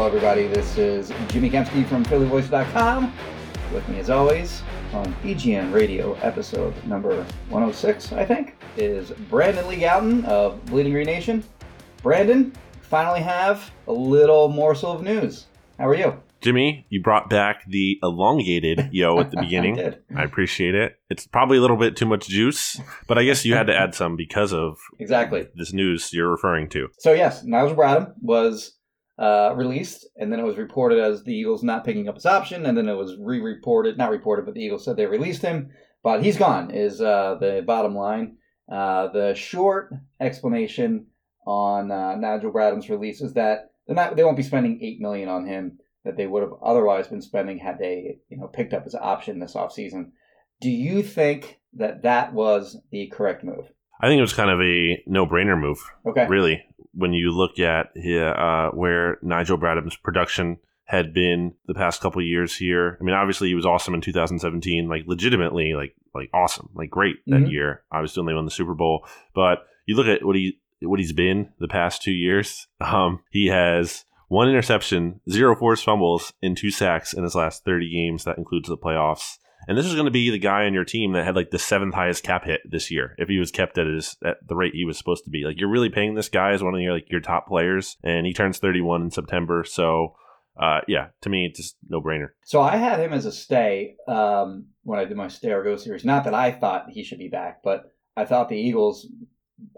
Hello, everybody. This is Jimmy Kempski from PhillyVoice.com. With me, as always, on BGN Radio, episode number 106, I think, is Brandon Lee Gowton of Bleeding Green Nation. Brandon, finally have a little morsel of news. How are you? Jimmy, you brought back the elongated yo at the beginning. I did. I appreciate it. It's probably a little bit too much juice, but I guess you had to add some because of Exactly. this news you're referring to. So, yes, Nigel Bradham was uh, released, and then it was reported as the Eagles not picking up his option, and then it was re reported, not reported, but the Eagles said they released him, but he's gone, is uh, the bottom line. Uh, the short explanation on uh, Nigel Bradham's release is that they're not, they won't be spending 8 million on him that they would have otherwise been spending had they you know picked up his option this offseason. Do you think that that was the correct move? I think it was kind of a no brainer move, Okay. really, when you look at uh, where Nigel Bradham's production had been the past couple of years here. I mean, obviously he was awesome in 2017, like legitimately, like like awesome, like great that Mhm. year. Obviously, when they won the Super Bowl, but you look at what he what he's been the past two years. Um, he has one interception, zero forced fumbles, and two sacks in his last 30 games. That includes the playoffs. And this is going to be the guy on your team that had like the seventh highest cap hit this year if he was kept at his at the rate he was supposed to be. Like you're really paying this guy as one of your like your top players, and he turns 31 in September. So, uh, yeah, to me, it's just no brainer. So I had him as a stay um, when I did my stay or go series. Not that I thought he should be back, but I thought the Eagles.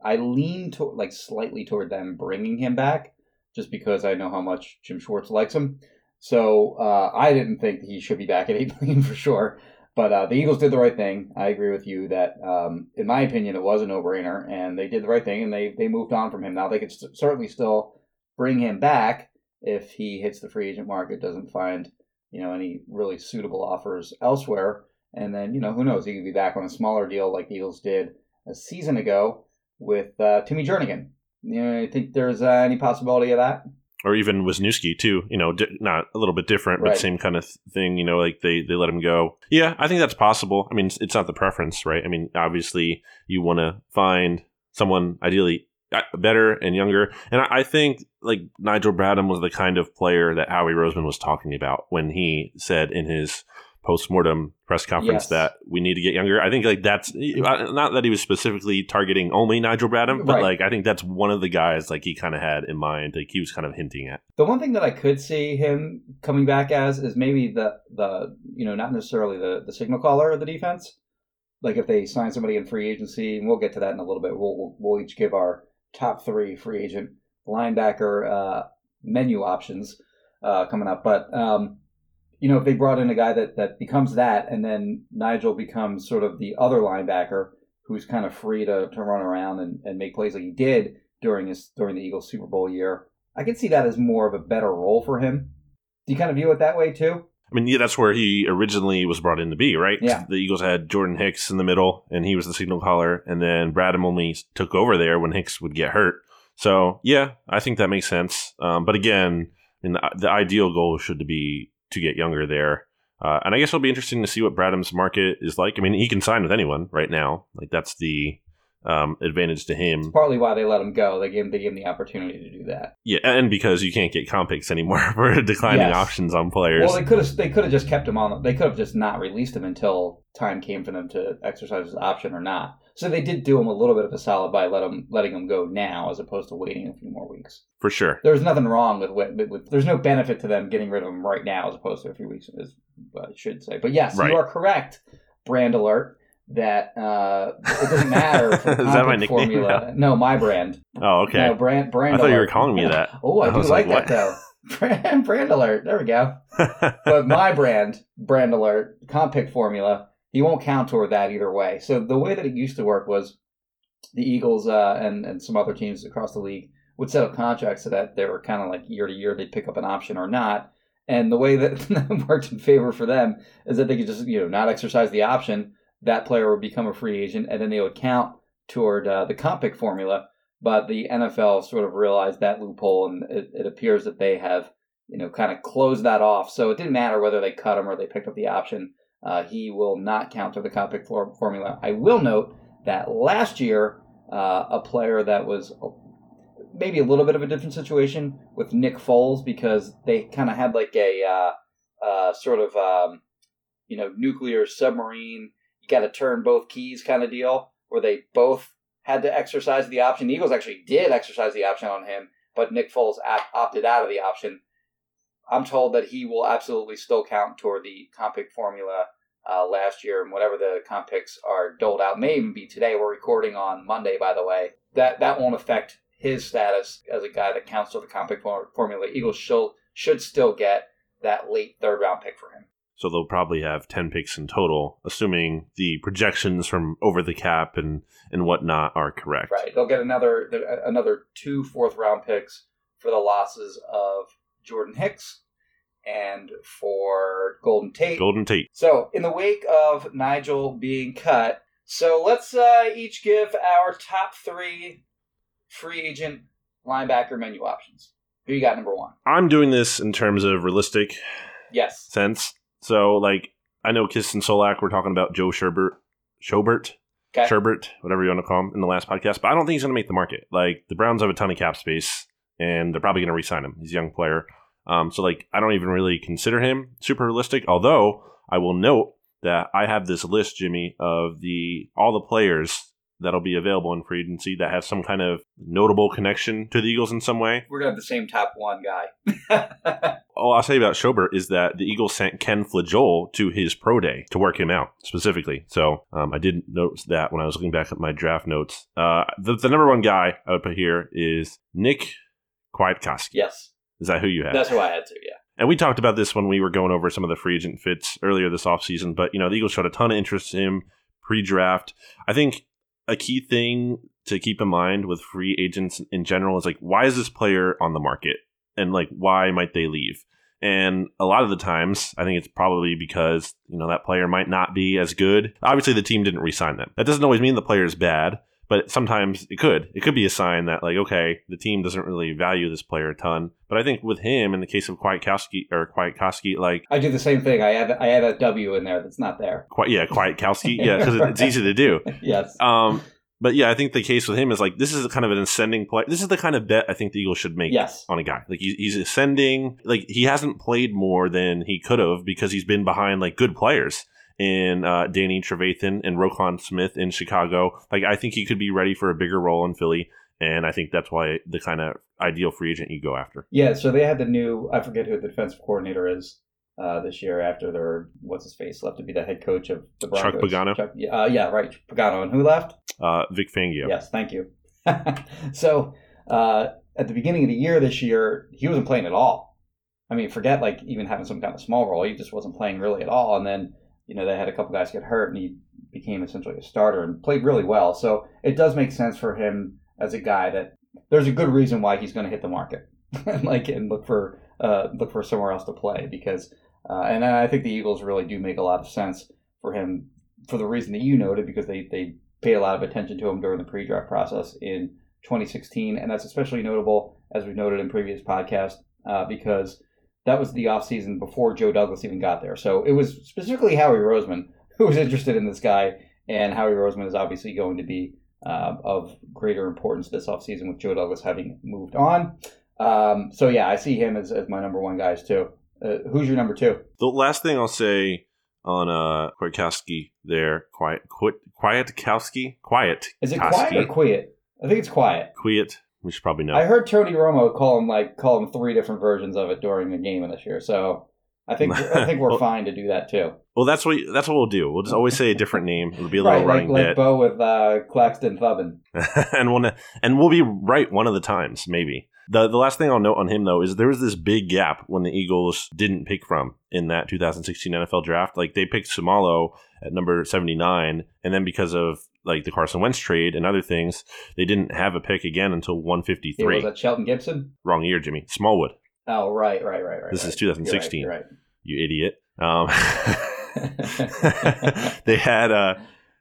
I leaned to like slightly toward them bringing him back, just because I know how much Jim Schwartz likes him. So uh, I didn't think he should be back at eight million for sure. But uh, the Eagles did the right thing. I agree with you that, um, in my opinion, it was a no-brainer, and they did the right thing, and they they moved on from him. Now they could st- certainly still bring him back if he hits the free agent market, doesn't find you know any really suitable offers elsewhere, and then you know who knows he could be back on a smaller deal like the Eagles did a season ago with uh, Timmy Jernigan. You know, I think there's uh, any possibility of that. Or even Wisniewski too, you know, di- not a little bit different, but Right. same kind of thing. You know, like they they let him go. Yeah, I think that's possible. I mean, it's, it's not the preference, right? I mean, obviously you want to find someone ideally uh, better and younger, and I, I think like Nigel Bradham was the kind of player that Howie Roseman was talking about when he said in his post-mortem press conference Yes. that we need to get younger. I think like that's uh, not that he was specifically targeting only Nigel Bradham, but Right. like I think that's one of the guys like he kind of had in mind, like he was kind of hinting at. The one thing that I could see him coming back as is maybe the the you know not necessarily the the signal caller of the defense. Like if they sign somebody in free agency, and we'll get to that in a little bit. We'll we'll, we'll each give our top three free agent linebacker uh, menu options uh, coming up. But um, you know if they brought in a guy that that becomes that, and then Nigel becomes sort of the other linebacker who's kind of free to, to run around and, and make plays like he did during his during the Eagles Super Bowl year. I can see that as more of a better role for him. Do you kind of view it that way too? I mean, yeah, that's where he originally was brought in to be, right? Yeah. The Eagles had Jordan Hicks in the middle, and he was the signal caller, and then Bradham only took over there when Hicks would get hurt. So, yeah, I think that makes sense. Um, but again, I mean, the, the ideal goal should be to get younger there. Uh, and I guess it'll be interesting to see what Bradham's market is like. I mean, he can sign with anyone right now. Like that's the um, advantage to him. Partly why they let him go. They gave him, they gave him the opportunity to do that. Yeah, and because you can't get comp picks anymore for declining Yes. options on players. Well, they could have they could have just kept him on. They could have just not released him until time came for them to exercise his option or not. So they did do him a little bit of a solid by let him letting him go now as opposed to waiting a few more weeks. for sure. There's nothing wrong with, with, with there's no benefit to them getting rid of him right now as opposed to a few weeks what I should say. But yes, Right. you are correct. Brand alert that uh, it doesn't matter for Is that my nickname formula. No, my brand. Oh, okay. No, brand brand. I thought you were alert. calling me that. oh, I, I do like, like, that though. Brand, brand alert. There we go. but my brand, brand alert, comp pick formula, he won't count toward that either way. So the way that it used to work was the Eagles uh, and and some other teams across the league would set up contracts so that they were kind of like year to year they'd pick up an option or not. And the way that worked in favor for them is that they could just you know not exercise the option. That player would become a free agent, and then they would count toward uh, the comp pick formula. But the NFL sort of realized that loophole, and it, it appears that they have you know, kind of closed that off. So it didn't matter whether they cut him or they picked up the option. Uh, he will not count to the comp pick for- formula. I will note that last year, uh, a player that was maybe a little bit of a different situation with Nick Foles because they kind of had like a uh, uh, sort of, um, you know, nuclear submarine, you got to turn both keys kind of deal where they both had to exercise the option. The Eagles actually did exercise the option on him, but Nick Foles op- opted out of the option. I'm told that he will absolutely still count toward the comp pick formula uh, last year, and whatever the comp picks are doled out may even be today. We're recording on Monday, by the way. That that won't affect his status as a guy that counts toward the comp pick for- formula. Eagles should should still get that late third round pick for him. So they'll probably have 10 picks in total, assuming the projections from over the cap and, and whatnot are correct. Right. They'll get another another two fourth round picks for the losses of Jordan Hicks and for Golden Tate. Golden Tate. So, in the wake of Nigel being cut, so let's uh, each give our top three free agent linebacker menu options. Who you got number one? I'm doing this in terms of realistic Yes. sense. So, like, I know Kiss and Solak were talking about Joe Sherbert, Schobert, Okay. Sherbert, whatever you want to call him, in the last podcast, but I don't think he's going to make the market. Like, the Browns have a ton of cap space, and they're probably going to re-sign him. He's a young player. Um, so, like, I don't even really consider him super realistic. Although I will note that I have this list, Jimmy, of the all the players that'll be available in free agency that have some kind of notable connection to the Eagles in some way. We're going to have the same top one guy. All I'll say about Schobert is that the Eagles sent Ken Flajole to his pro day to work him out specifically. So um, I did notice that when I was looking back at my draft notes. Uh, the, the number one guy I would put here is Nick Kwiatkowski. yes. Is that who you had? That's who I had to, yeah. And we talked about this when we were going over some of the free agent fits earlier this offseason. But, you know, the Eagles showed a ton of interest in him pre draft. I think a key thing to keep in mind with free agents in general is like, why is this player on the market? And like, why might they leave? And a lot of the times, I think it's probably because, you know, that player might not be as good. Obviously, the team didn't re sign them. That doesn't always mean the player is bad, but sometimes it could. It could be a sign that, like, okay, the team doesn't really value this player a ton. But I think with him, in the case of Kwiatkowski, or Kwiatkowski, like, I do the same thing. I add I add a W in there that's not there. Qui- yeah, Kwiatkowski, yeah, because it's easy to do. yes. Um, but yeah, I think the case with him is like this is kind of an ascending play. This is the kind of bet I think the Eagles should make Yes. on a guy. Like he's, he's ascending. Like he hasn't played more than he could have because he's been behind like good players in uh, Danny Trevathan and Roquan Smith in Chicago. Like I think he could be ready for a bigger role in Philly, and I think that's why the kind of ideal free agent you go after. Yeah, so they had the new I forget who the defensive coordinator is uh, this year after their what's his face left to be the head coach of the Chuck Broncos. Pagano? Chuck, uh, yeah, right. Pagano. And who left? Uh, Vic Fangio. Yes, thank you. so uh, at the beginning of the year this year, he wasn't playing at all. I mean, forget like even having some kind of small role. He just wasn't playing really at all. And then you know they had a couple guys get hurt, and he became essentially a starter and played really well. So it does make sense for him as a guy that there's a good reason why he's going to hit the market, like and look for uh, look for somewhere else to play because. Uh, and I think the Eagles really do make a lot of sense for him for the reason that you noted because they, they paid a lot of attention to him during the pre-draft process in 2016 and that's especially notable as we've noted in previous podcasts uh, because that was the offseason before joe douglas even got there so it was specifically howie roseman who was interested in this guy and howie roseman is obviously going to be uh, of greater importance this offseason with Joe Douglas having moved on. Um, so yeah, I see him as, as my number one guys too. Uh, who's your number two? The last thing I'll say on uh Kwiatkowski there, quiet, quiet, Kwiatkowski, quiet. Is it quiet or quiet? I think it's quiet. Quiet. We should probably know. I heard Tony Romo call him like call him three different versions of it during the game of this year. So I think I think we're Well- fine to do that too. well, that's what that's what we'll do. We'll just always say a different name. It'll be a little Right, like running like bit, Bo with uh, Claxton Thubbin. and we'll and we'll be right one of the times, maybe. The the last thing I'll note on him though is there was this big gap when the Eagles didn't pick from in that 2016 NFL draft. Like they picked Seumalo at number 79, and then because of like the Carson Wentz trade and other things, they didn't have a pick again until Yeah, 153. was that Shelton Gibson? Wrong year, Jimmy. Smallwood, Oh, right, right, right, right. This is 2016. You're right. you idiot. Um, You're right. they had uh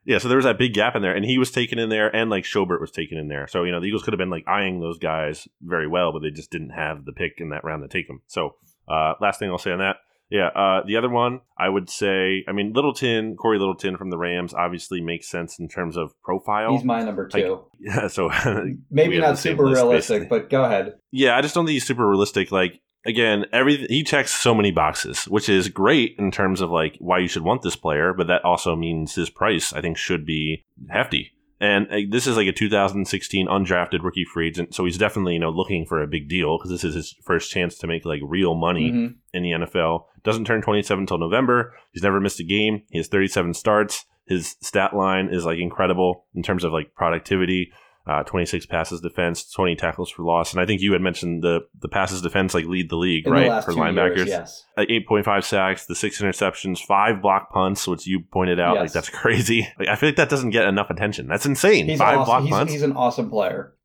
yeah, so there was that big gap in there, and he was taken in there, and like Schobert was taken in there. So you know the Eagles could have been like eyeing those guys very well, but they just didn't have the pick in that round to take them. So uh, last thing I'll say on that, yeah, uh, the other one I would say, I mean Littleton, Cory Littleton from the Rams, obviously makes sense in terms of profile. He's my number Like, two. yeah, so Maybe not super list, realistic, basically. but go ahead. Yeah, I just don't think he's super realistic. Like again, every he checks so many boxes, which is great in terms of like why you should want this player, but that also means his price I think should be hefty. And uh, this is like a 2016 undrafted rookie free agent, so he's definitely you know looking for a big deal because this is his first chance to make like real money Mhm. in the NFL. Doesn't turn 27 until November. He's never missed a game. He has 37 starts. His stat line is like incredible in terms of like productivity. Uh, 26 passes defense, 20 tackles for loss, and I think you had mentioned the the passes defense like lead the league, In right, the for linebackers. years, yes. Like 8.5 sacks, the six interceptions, five block punts, which you pointed out. Like that's crazy. Like I feel like that doesn't get enough attention. That's insane. He's five awesome. block He's, punts. he's an awesome player,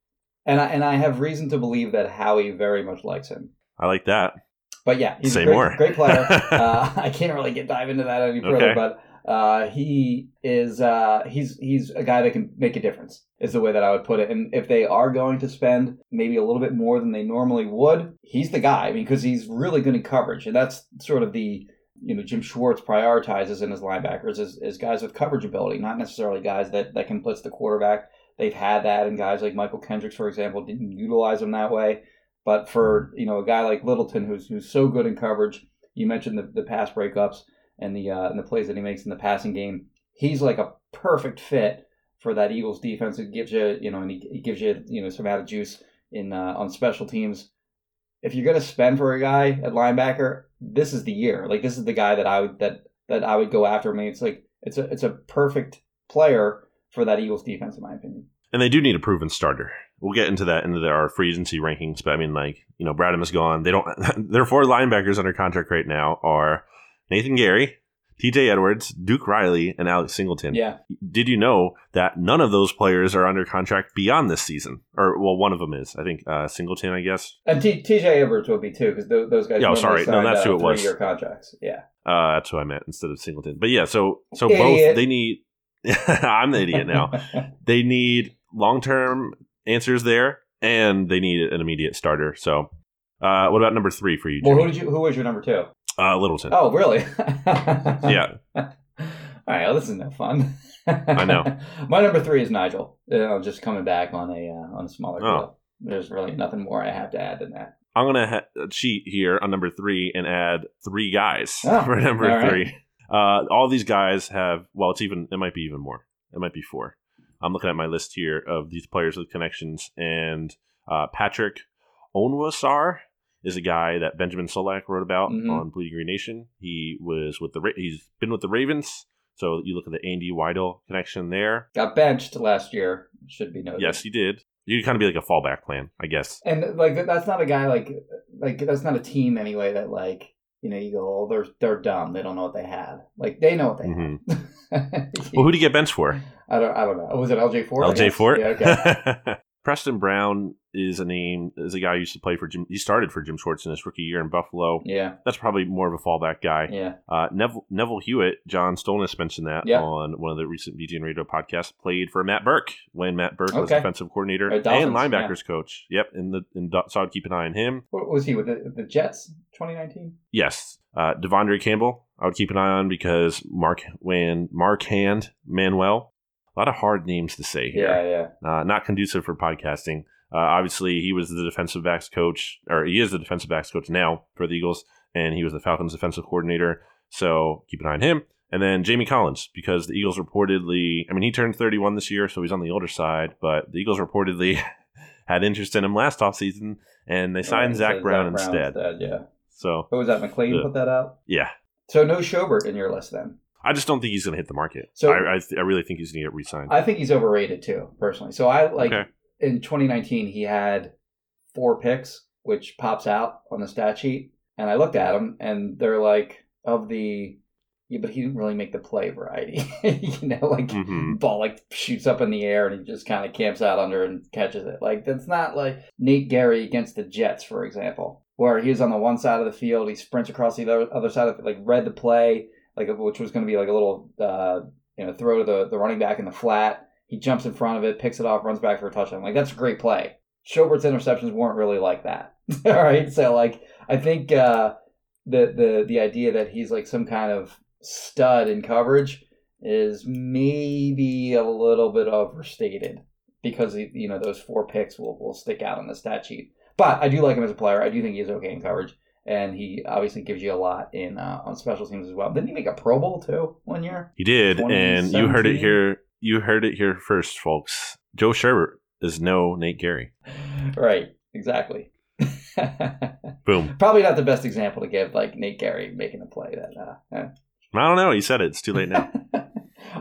and I, and I have reason to believe that Howie very much likes him. I like that. But yeah, he's Say a great, more. great player. uh, I can't really get dive into that any further, Okay. but uh, he is uh, he's he's a guy that can make a difference. Is the way that I would put it. And if they are going to spend maybe a little bit more than they normally would, he's the guy. I mean, because he's really good in coverage, and that's sort of the you know Jim Schwartz prioritizes in his linebackers is, is guys with coverage ability, not necessarily guys that that can blitz the quarterback. They've had that, and guys like Mychal Kendricks, for example, didn't utilize them that way. But for you know a guy like Littleton, who's who's so good in coverage, you mentioned the, the pass breakups and the uh, and the plays that he makes in the passing game. He's like a perfect fit for that Eagles defense. It gives you you know and he, gives you you know some added juice in uh, on special teams. If you're gonna spend for a guy at linebacker, this is the year. Like this is the guy that I would that that I would go after. I mean, it's like it's a it's a perfect player for that Eagles defense, in my opinion. And they do need a proven starter. We'll get into that into our free agency rankings, but I mean, like you know, Bradham is gone. They don't. their four linebackers under contract right now are Nathan Gerry, T.J. Edwards, Duke Riley, and Alex Singleton. Yeah, Did you know that none of those players are under contract beyond this season? Or well, one of them is. I think uh, Singleton. I guess and T- T.J. Edwards will be too because th- those guys. Yeah, oh, sorry. No, that's uh, who it was. Three-year contracts. Yeah. uh, that's who I meant instead of Singleton. But yeah, so so Idiot. both they need. I'm the idiot now. they need long term answers there, and they need an immediate starter. So, uh, what about number three for you, well, who did you? Who was your number two? Uh, Littleton. Oh, really? Yeah. All right. Well, this is no fun. I know. My number three is Nigel. Uh, just coming back on a uh, on a smaller Oh. deal. There's really nothing more I have to add than that. I'm gonna ha- cheat here on number three and add three guys Oh, for number all right. three. Uh, all these guys have. Well, it's even. It might be even more. It might be four. I'm looking at my list here of these players with connections, and uh, Patrick Onwuasor is a guy that Benjamin Solak wrote about Mhm. on Bleeding Green Nation. He was with the. Ra- He's been with the Ravens. So you look at the Andy Weidl connection there. Got benched last year. Should be noted. Yes, he did. You kind of be like a fallback plan, I guess. And like that's not a guy like like that's not a team anyway that like you know you go oh they're they're dumb they don't know what they have like they know what they mm-hmm. have. Well, who did you get benched for? I don't I don't know. Was it LJ Ford? LJ? Fort. Yeah, okay. Preston Brown is a name. Is a guy who used to play for Jim. He started for Jim Schwartz in his rookie year in Buffalo. yeah, That's probably more of a fallback guy. yeah. Uh, Neville, Neville Hewitt, John Stolnis mentioned that Yeah. on one of the recent BGN Radio podcasts. Played for Matt Burke when Matt Burke was defensive coordinator Dolphins, and linebackers coach. Yep, and the and so I'd keep an eye on him. What was he with the, the Jets? 2019. Yes, uh, De'Vondre Campbell. I would keep an eye on because Mark when Marquand Manuel A lot of hard names to say here. Yeah, yeah. Uh, not conducive for podcasting. Uh, obviously, he was the defensive backs coach, or he is the defensive backs coach now for the Eagles, and he was the Falcons defensive coordinator. So keep an eye on him. And then Jamie Collins, because the Eagles reportedly, I mean, he turned 31 this year, so he's on the older side, but the Eagles reportedly had interest in him last offseason, and they signed Yeah, Zach Brown Brown instead. Yeah. So, What was that? McLane put that out. yeah. So no Schobert in your list then. I just don't think he's going to hit the market. So- I, I, th- I really think he's going to get re signed. I think he's overrated too, personally. So I like Okay. in 2019 he had four picks, which pops out on the stat sheet, and I looked at them, and they're like of the yeah, but he didn't really make the play variety. you know, like Mhm. ball like shoots up in the air and he just kind of camps out under and catches it. Like that's not like Nate Gerry against the Jets, for example, where he was on the one side of the field, he sprints across the other, other side of like read the play, like which was going to be like a little uh, you know throw to the the running back in the flat. He jumps in front of it, picks it off, runs back for a touchdown. Like that's a great play. Schobert's interceptions weren't really like that. All right, so like I think uh, the the the idea that he's like some kind of stud in coverage is maybe a little bit overstated because you know those four picks will, will stick out on the stat sheet. But I do like him as a player. I do think he's okay in coverage, and he obviously gives you a lot in uh, on special teams as well. Didn't he make a Pro Bowl too one year? He did, and you heard it here. You heard it here first, folks. Joe Sherbert is no Nate Gerry. Right, exactly. Boom. Probably not the best example to give, like Nate Gerry making a play. That uh, eh. I don't know. He said it. It's too late now.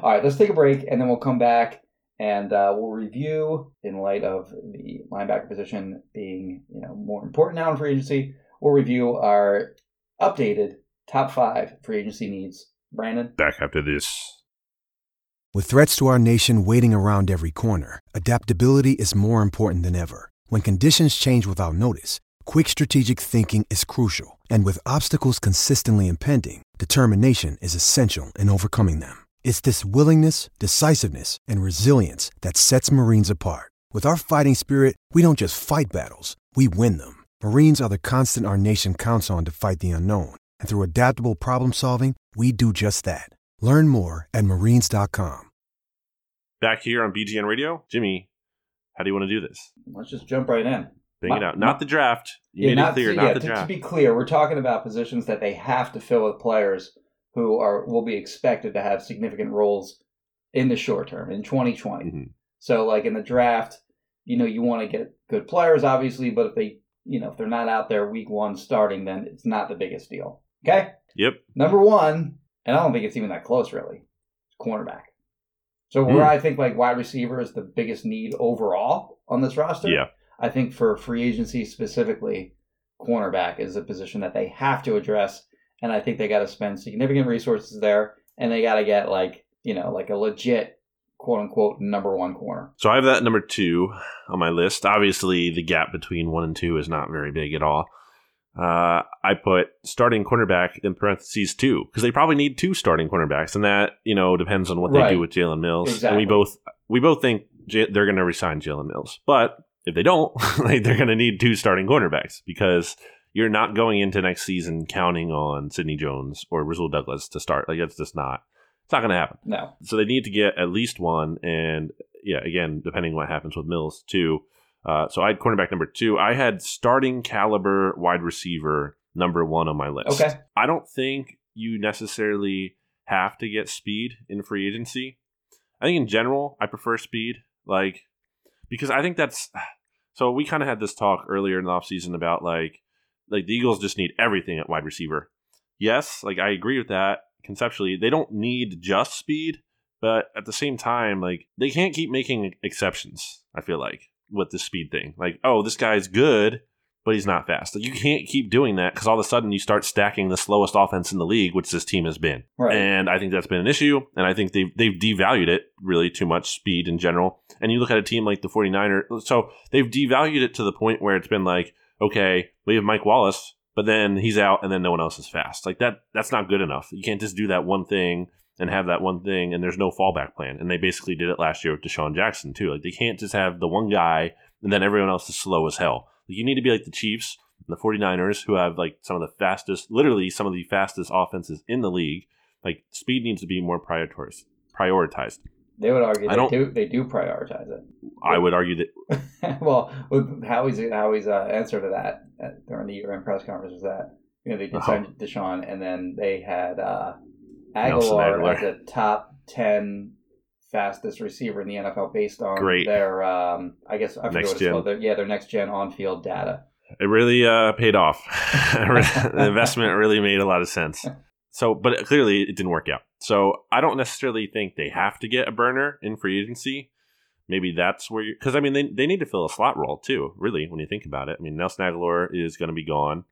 All right, let's take a break and then we'll come back and uh, we'll review in light of the linebacker position being you know more important now in free agency. We'll review our updated top five free agency needs. Brandon, Back after this. With threats to our nation waiting around every corner, adaptability is more important than ever. When conditions change without notice, quick strategic thinking is crucial. And with obstacles consistently impending, determination is essential in overcoming them. It's this willingness, decisiveness, and resilience that sets Marines apart. With our fighting spirit, we don't just fight battles, we win them. Marines are the constant our nation counts on to fight the unknown. And through adaptable problem solving, we do just that. Learn more at marines.com. Back here on BGN Radio, Jimmy. How do you want to do this? let's just jump right in. Bang it out. Not the draft. You made not it clear. to, not yeah, the to, to be clear, we're talking about positions that they have to fill with players who are will be expected to have significant roles in the short term in 2020. Mhm. So, like in the draft, you know, you want to get good players, obviously, but if they, you know, if they're not out there week one starting, then it's not the biggest deal. Okay. Yep. Number one, and I don't think it's even that close, really. Cornerback. So where. I think like wide receiver is the biggest need overall on this roster. Yeah. I think for free agency specifically, cornerback is a position that they have to address, and I think they got to spend significant resources there, and they got to get like you know like a legit quote unquote number one corner. So I have that number two on my list. Obviously, the gap between one and two is not very big at all. Uh, I put starting cornerback in parentheses two because they probably need two starting cornerbacks, and that you know depends on what they Right. do with Jalen Mills. Exactly. And we both we both think J- they're going to resign Jalen Mills, but if they don't, like they're going to need two starting cornerbacks because you're not going into next season counting on Sidney Jones or Rasul Douglas to start. Like that's just not. It's not going to happen. No, So they need to get at least one, and yeah, again, depending what happens with Mills too. Uh, so I had cornerback number two. I had starting caliber wide receiver number one on my list. Okay. I don't think you necessarily have to get speed in free agency. I think in general, I prefer speed, like because I think that's. So we kind of had this talk earlier in the offseason about like like the Eagles just need everything at wide receiver. Yes, like I agree with that conceptually. They don't need just speed, but at the same time, like they can't keep making exceptions. I feel like with the speed thing, like oh, this guy's good, but he's not fast. Like you can't keep doing that because all of a sudden you start stacking the slowest offense in the league, which this team has been. Right. And I think that's been an issue. And I think they've, they've devalued it really too much, speed in general. And you look at a team like the 49ers, so they've devalued it to the point where it's been like, okay, we have Mike Wallace, but then he's out and then no one else is fast. Like that, that's not good enough. You can't just do that one thing and have that one thing and there's no fallback plan. And they basically did it last year with DeSean Jackson too. Like they can't just have the one guy and then everyone else is slow as hell. Like you need to be like the Chiefs and the 49ers who have like some of the fastest, literally some of the fastest offenses in the league. Like speed needs to be more prioritized. They would argue I they do they do prioritize it. I would argue that well, with Howie's Howie's uh, answer to that uh, during the year-end press conference was that you know they did Uh-huh. sign DeSean, and then they had uh, Agholor Agholor. as a top ten fastest receiver in the NFL based on Great. their um, I guess I forget Next what it's gen. called. Their, yeah, their next gen on-field data. it really uh, paid off. the investment really made a lot of sense. So, but clearly it didn't work out. So I don't necessarily think they have to get a burner in free agency. Maybe that's where you because I mean they they need to fill a slot role too. Really, when you think about it, I mean Nelson Agholor is going to be gone.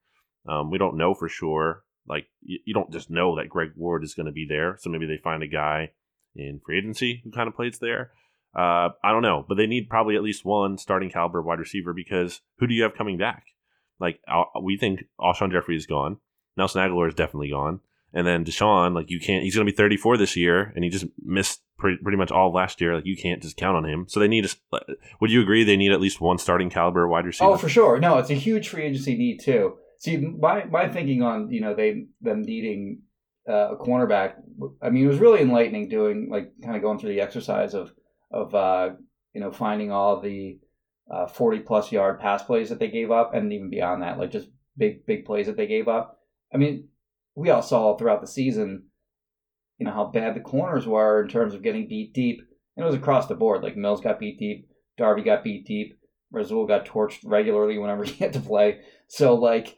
Um, we don't know for sure. Like you, you don't just know that Greg Ward is going to be there. So maybe they find a guy in free agency who kind of plays there. Uh, I don't know, but they need probably at least one starting caliber wide receiver because who do you have coming back? Like we think Alshon Jeffery is gone. Nelson Agholor is definitely gone. And then DeSean, like you can't. He's going to be 34 this year, and he just missed pretty, pretty much all last year. Like you can't just count on him. So they need. A, would you agree they need at least one starting caliber wide receiver? Oh, for sure. No, it's a huge free agency need too. See, my my thinking on you know they them needing uh, a cornerback. I mean, it was really enlightening doing like kind of going through the exercise of of uh, you know finding all the uh, forty plus yard pass plays that they gave up, and even beyond that, like just big big plays that they gave up. I mean, we all saw throughout the season, you know how bad the corners were in terms of getting beat deep, and it was across the board. Like Mills got beat deep, Darby got beat deep. Rasul got torched regularly whenever he had to play. So like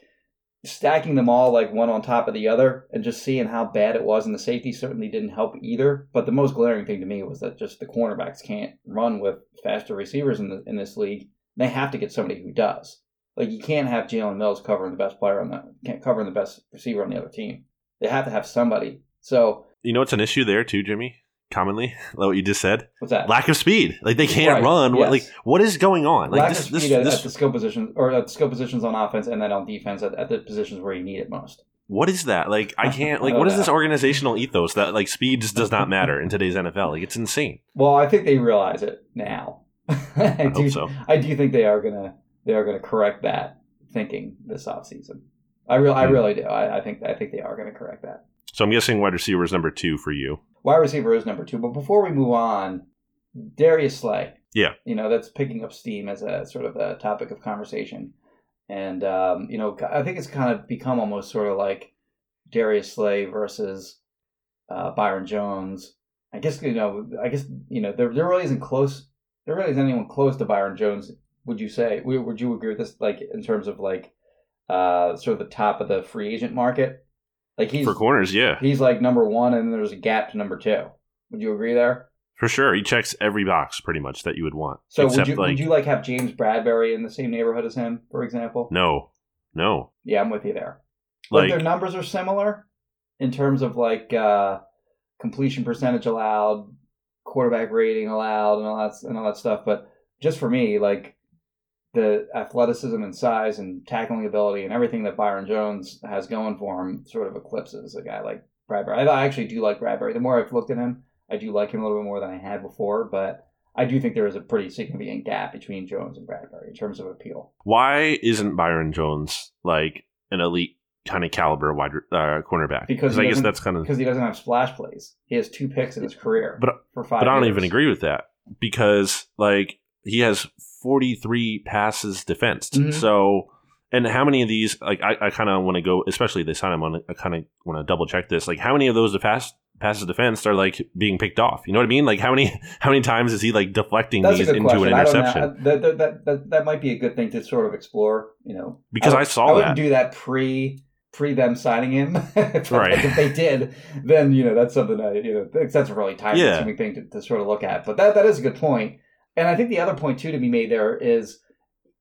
stacking them all like one on top of the other and just seeing how bad it was and the safety certainly didn't help either. But the most glaring thing to me was that just the cornerbacks can't run with faster receivers in the, in this league. They have to get somebody who does. Like you can't have Jalen Mills covering the best player on the can't covering the best receiver on the other team. They have to have somebody. So you know, it's an issue there too, Jimmy. Commonly, like what you just said, what's that? lack of speed. Like they can't Right, run. What, like what is going on? Like Lack this, of this, at, this at the skill positions or at the skill positions on offense and then on defense at, at the positions where you need it most. what is that? Like I can't. Like what don't this organizational ethos that like speed just does not matter in today's NFL? Like it's insane. Well, I think they realize it now. I, I do, hope so. I do think they are gonna they are gonna correct that thinking this offseason. I real I Hmm. really do. I, I think I think they are gonna correct that. So I'm guessing wide receiver is number two for you. Wide receiver is number two, but before we move on, Darius Slay. Yeah. you know that's picking up steam as a sort of a topic of conversation, and um, you know I think it's kind of become almost sort of like Darius Slay versus uh, Byron Jones. I guess you know I guess you know there there really isn't close. There really isn't anyone close to Byron Jones. Would you say? Would you agree with this? Like in terms of like uh, sort of the top of the free agent market, like he's For corners, yeah, he's like number one, and then there's a gap to number two. Would you agree there? for sure. He checks every box pretty much that you would want. So would you like would you like have James Bradberry in the same neighborhood as him, for example? no, no. Yeah, I'm with you there. But Like their numbers are similar in terms of like uh, completion percentage allowed, quarterback rating allowed, and all that and all that stuff. But just for me, like the athleticism and size and tackling ability and everything that Byron Jones has going for him sort of eclipses a guy like Bradberry. I, actually do like Bradberry. The more I've looked at him, I do like him a little bit more than I had before. But I do think there is a pretty significant gap between Jones and Bradberry in terms of appeal. why isn't Byron Jones like an elite kind of caliber wide uh, cornerback? Because I guess that's kind of. because he doesn't have splash plays. He has two picks in his career, But- for five. But I don't years. even agree with that because like he has 43 passes defensed. Mhm. So, and how many of these? Like I, I kind of want to go, especially they sign him on. I kind of want to double check this. Like how many of those pass passes defensed are like being picked off? You know what I mean? Like how many how many times is he like deflecting That's these into question. an I interception? Uh, That, that, that, that, might be a good thing to sort of explore. You know, Because I would- saw I wouldn't that. do that pre pre them signing him. if, Right. if they did, then you know that's something that you know that's a really time Yeah. consuming thing to, to sort of look at. But that that is a good point. And I think the other point too to be made there is,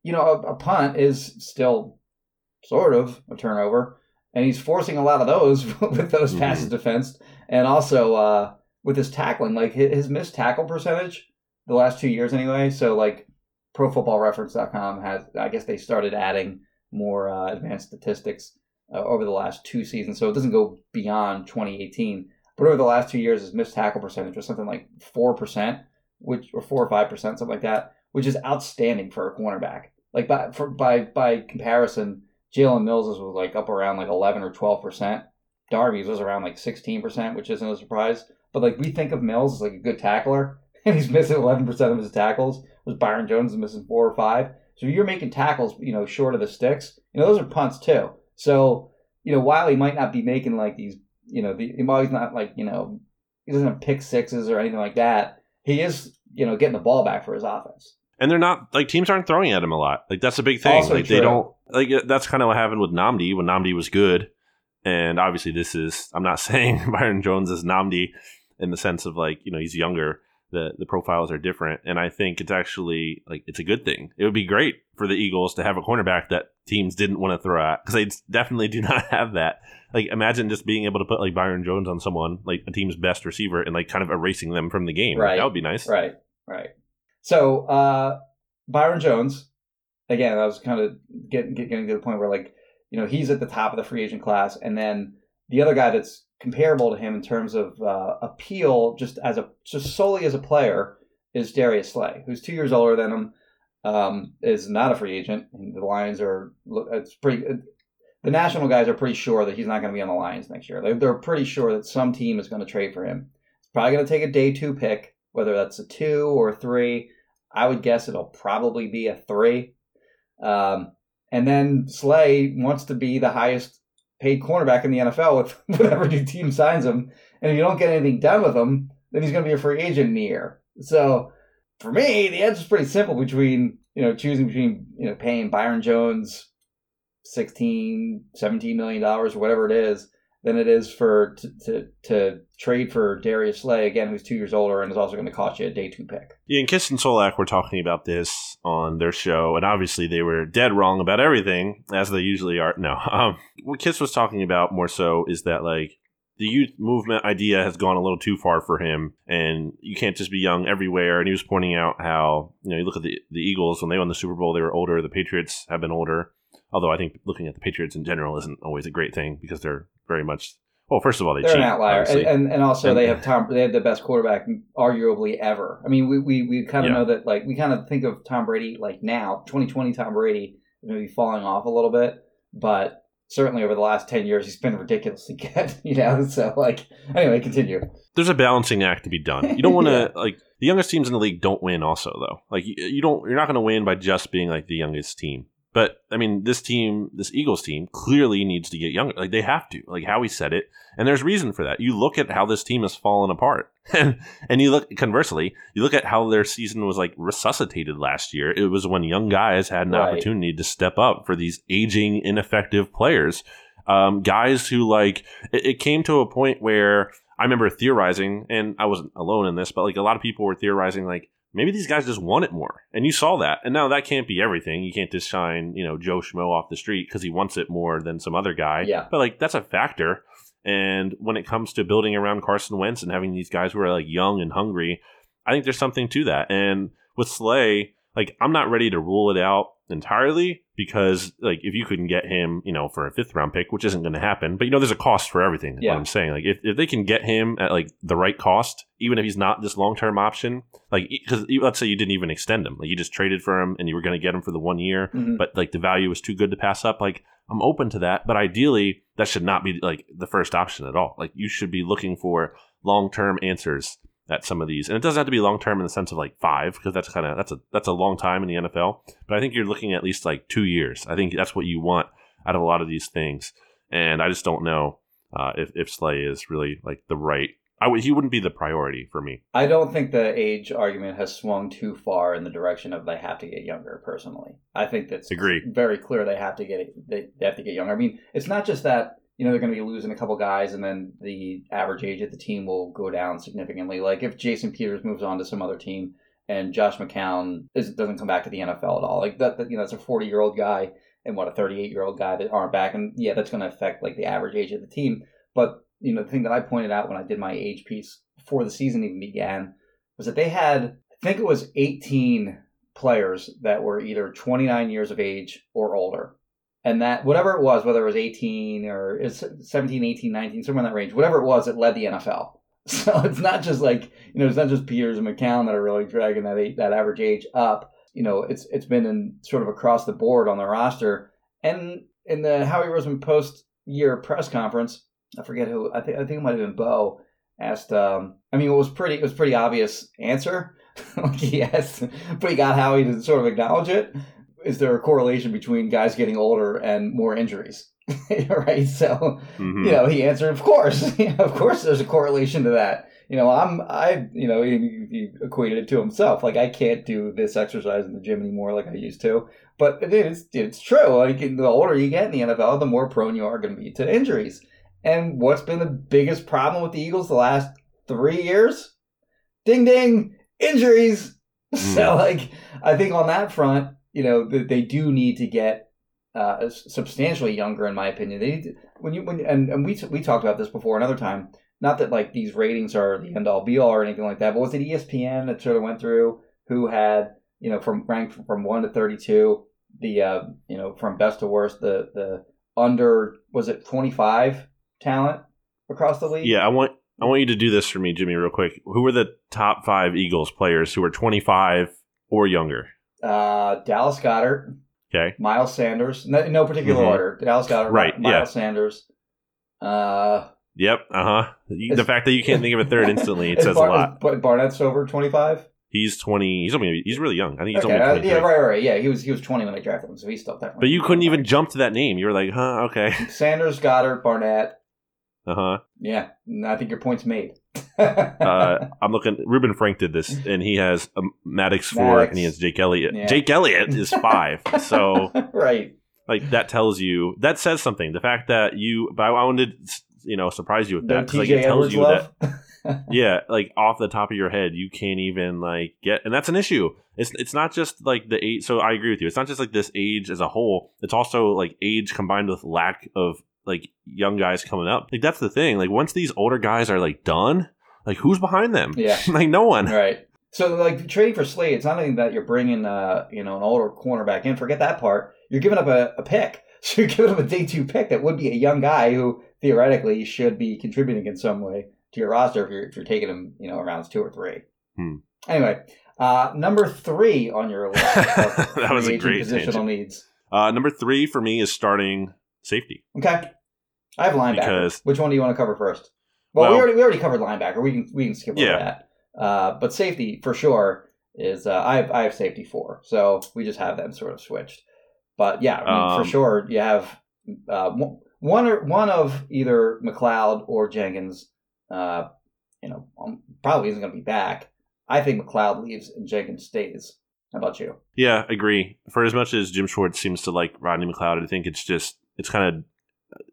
you know, a, a punt is still sort of a turnover, and he's forcing a lot of those with those Mhm. passes defensed, and also uh, with his tackling, like his, his missed tackle percentage the last two years anyway. So like ProFootballReference.com has, I guess they started adding more uh, advanced statistics uh, over the last two seasons, so it doesn't go beyond 2018. But over the last two years, his missed tackle percentage was something like four percent, which or four or five percent, something like that, which is outstanding for a cornerback. Like by for, by by comparison, Jalen Mills was like up around like 11 or 12 percent. Darby's was around like 16 percent, which isn't a surprise. but like we think of Mills as like a good tackler, and he's missing eleven percent of his tackles. Was Byron Jones is missing four or five? So you're making tackles, you know, short of the sticks. You know, those are punts too. So you know, while he might not be making like these, you know, the, he's not like you know, he doesn't have pick sixes or anything like that. He is, you know, getting the ball back for his offense. And they're not like teams aren't throwing at him a lot. Like that's a big thing. Also like they don't like uh, that's kind of what happened with Nnamdi when Nnamdi was good. And obviously, this is I'm not saying Byron Jones is Nnamdi in the sense of like you know he's younger. The the profiles are different, and I think it's actually like it's a good thing. It would be great for the Eagles to have a cornerback that teams didn't want to throw at because they definitely do not have that. Like imagine just being able to put like Byron Jones on someone like a team's best receiver and like kind of erasing them from the game. Like, Right. that would be nice. Right, right. So uh, Byron Jones, again, I was kind of getting getting to the point where like you know he's at the top of the free agent class, and then the other guy that's comparable to him in terms of uh, appeal, just as a just solely as a player, is Darius Slay, who's two years older than him, um, is not a free agent. The Lions are it's pretty. The national guys are pretty sure that he's not going to be on the Lions next year. They're, they're pretty sure that some team is going to trade for him. It's probably going to take a day two pick, whether that's a two or a three. I would guess it'll probably be a three. Um, and then Slay wants to be the highest paid cornerback in the NFL with whatever new team signs him. And if you don't get anything done with him, then he's going to be a free agent in a year. So for me, the answer is pretty simple between, you know, choosing between, you know, paying Byron Jones 16, 17 million dollars whatever it is than it is for to, to, to trade for Darius Slay again, who's two years older and is also going to cost you a day two pick. Yeah, and Kiss and Solak were talking about this on their show, and obviously they were dead wrong about everything, as they usually are. No, um, what Kiss was talking about more so is that like the youth movement idea has gone a little too far for him, and you can't just be young everywhere. And he was pointing out how you know you look at the the Eagles when they won the Super Bowl, they were older. The Patriots have been older, although I think looking at the Patriots in general isn't always a great thing because they're very much well. First of all, they They're cheat, an outlier, and, and and also And- they have Tom. They have the best quarterback, arguably ever. I mean, we we, we kind of Yeah. know that. Like we kind of think of Tom Brady like now, 2020 Tom Brady maybe falling off a little bit, but certainly over the last 10 years, he's been ridiculously good. You know, so like anyway, continue. there's a balancing act to be done. You don't want to Yeah. like the youngest teams in the league don't win. Also, though, like you, you don't, you're not going to win by just being like the youngest team. But I mean, this team, this Eagles team, clearly needs to get younger. Like they have to. Like Howie said it, and there's reason for that. You look at how this team has fallen apart, and and you look conversely, you look at how their season was like resuscitated last year. It was when young guys had an Right. opportunity to step up for these aging, ineffective players um, guys who like it, it came to a point where I remember theorizing, and I wasn't alone in this, but like a lot of people were theorizing, like maybe these guys just want it more, and you saw that. And now that can't be everything. You can't just shine, you know, Joe Schmo off the street because he wants it more than some other guy. Yeah. but like that's a factor. And when it comes to building around Carson Wentz and having these guys who are like young and hungry, I think there's something to that. And with Slay, like I'm not ready to rule it out entirely because like if you couldn't get him, you know, for a fifth round pick, which isn't going to happen, but you know, there's a cost for everything. Yeah. What I'm saying, like if, if they can get him at like the right cost, even if he's not this long term option, like because let's say you didn't even extend him, like you just traded for him and you were going to get him for the one year, Mhm. but like the value was too good to pass up. Like I'm open to that, but ideally that should not be like the first option at all. Like you should be looking for long term answers at some of these, and it doesn't have to be long term in the sense of like five, because that's kind of that's a that's a long time in the NFL. But I think you're looking at least like two years. I think that's what you want out of a lot of these things, and I just don't know uh, if if Slay is really like the right. I would he wouldn't be the priority for me. I don't think the age argument has swung too far in the direction of they have to get younger. Personally, I think that's Agree. very clear. They have to get they, they have to get younger. I mean, it's not just that you know they're going to be losing a couple guys, and then the average age of the team will go down significantly. Like if Jason Peters moves on to some other team, and Josh McCown is, doesn't come back to the NFL at all, like that, that you know that's a forty year old guy and what a thirty eight year old guy that aren't back, and yeah, that's going to affect like the average age of the team. But you know, the thing that I pointed out when I did my age piece before the season even began was that they had, I think it was 18 players that were either 29 years of age or older. And that, whatever it was, whether it was 18 or it's 17, 18, 19, somewhere in that range, whatever it was, it led the NFL. So it's not just like, you know, it's not just Peters and McCown that are really dragging that that average age up. You know, it's it's been in sort of across the board on the roster. And in the Howie Roseman post year press conference, I forget who. I think I think it might have been Bo. asked. Um, I mean, it was pretty. It was pretty obvious answer. like he asked, but he got Howie to sort of acknowledge it. Is there a correlation between guys getting older and more injuries? right. So Mhm. you know, he answered, "Of course, of course, there's a correlation to that." You know, I'm, I, you know, he, he equated it to himself. Like, I can't do this exercise in the gym anymore like I used to. But it is, it's true. Like, the older you get in the NFL, the more prone you are going to be to injuries. And what's been the biggest problem with the Eagles the last three years? Ding, ding, injuries. So, like, I think on that front, you know, th- they do need to get uh, substantially younger, in my opinion. They to, when you when and, and we we talked about this before another time. Not that like these ratings are the end all be all or anything like that, but was it ESPN that sort of went through who had you know from ranked from one to thirty two the uh, you know from best to worst the the under was it twenty five talent across the league? Yeah, I want I want you to do this for me, Jimmy, real quick. Who were the top five Eagles players who were 25 or younger? Uh, Dallas Goedert, Okay. Miles Sanders, no, no particular Mhm. order. Dallas Goedert, Right, Miles yeah. Sanders. Uh, Yep. Uh huh. The fact that you can't think of a third instantly it says Bar- a lot. Bar- Barnett's over twenty five. He's 20. He's only he's really young. I think he's Okay, only uh, yeah, right, right, yeah. He was he was twenty when I drafted him, so he's still definitely. But you couldn't even jump to that name. You were like, huh? Okay. Sanders, Goedert, Barnett. Uh huh. Yeah, I think your point's made. Uh, I'm looking. Reuben Frank did this, and he has um, Maddox four, Maddox. and he has Jake Elliott. Yeah. Jake Elliott is five. so right. like that tells you that says something. The fact that you, but I wanted you know surprise you with that because like it tells Edwards you love. that yeah, like off the top of your head, you can't even like get, and that's an issue. It's it's not just like the age. So I agree with you. It's not just like this age as a whole. It's also like age combined with lack of like young guys coming up. Like that's the thing. Like once these older guys are like done, like who's behind them? Yeah. like no one. Right. So like trading for Slay, it's not only that you're bringing uh you know an older cornerback in. Forget that part. You're giving up a, a pick. So you're giving up a day two pick that would be a young guy who theoretically should be contributing in some way to your roster if you're if you're taking him you know rounds two or three. Hmm. Anyway, uh, number three on your list. That was a great positional tangent. needs. Uh, number three for me is starting safety. Okay. I have linebacker. Because- Which one do you want to cover first? Well, we already we already covered linebacker. We can we can skip over Yeah. that. Uh, but safety for sure is uh, I have I have safety four, so we just have them sort of switched. But yeah, I mean, Um, for sure you have uh, one- one or one of either McLeod or Jenkins. Uh, you know, um, probably isn't going to be back. I think McLeod leaves and Jenkins stays. How about you? Yeah, agree. For as much as Jim Schwartz seems to like Rodney McLeod, I think it's just it's kind of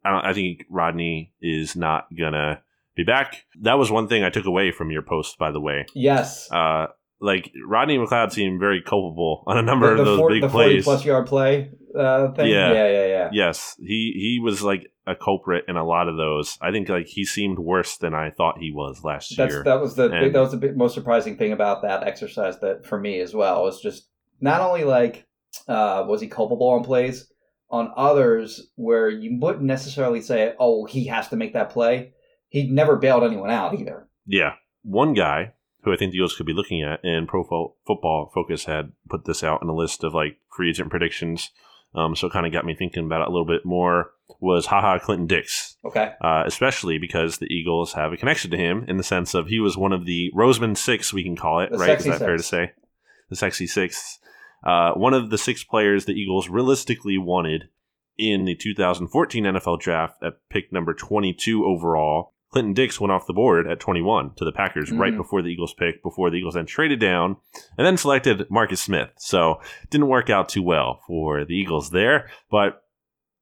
I don't I think Rodney is not gonna be back. That was one thing I took away from your post, by the way. Yes, Uh, like Rodney McLeod seemed very culpable on a number the, of those four- big the plays. plus yard play uh, thing. Yeah. yeah, yeah, yeah. Yes, he he was like a culprit in a lot of those. I think like he seemed worse than I thought he was last That's year. that was the And- that was the big, most surprising thing about that exercise that for me as well was just not only like uh, was he culpable on plays on others where you wouldn't necessarily say oh he has to make that play he never bailed anyone out either Yeah. One guy who I think the Eagles could be looking at, and Pro Football Focus had put this out in a list of like free agent predictions. Um, so it kind of got me thinking about it a little bit more. Was Ha Ha Clinton-Dix, okay uh, especially because the Eagles have a connection to him in the sense of he was one of the Roseman Six, we can call it, The right? Is that fair to say? The sexy six. Uh, one of the six players the Eagles realistically wanted in the 2014 NFL draft at pick number 22 overall. Clinton Dix went off the board at 21 to the Packers right Mhm. before the Eagles pick, before the Eagles then traded down and then selected Marcus Smith. So didn't work out too well for the Eagles there. But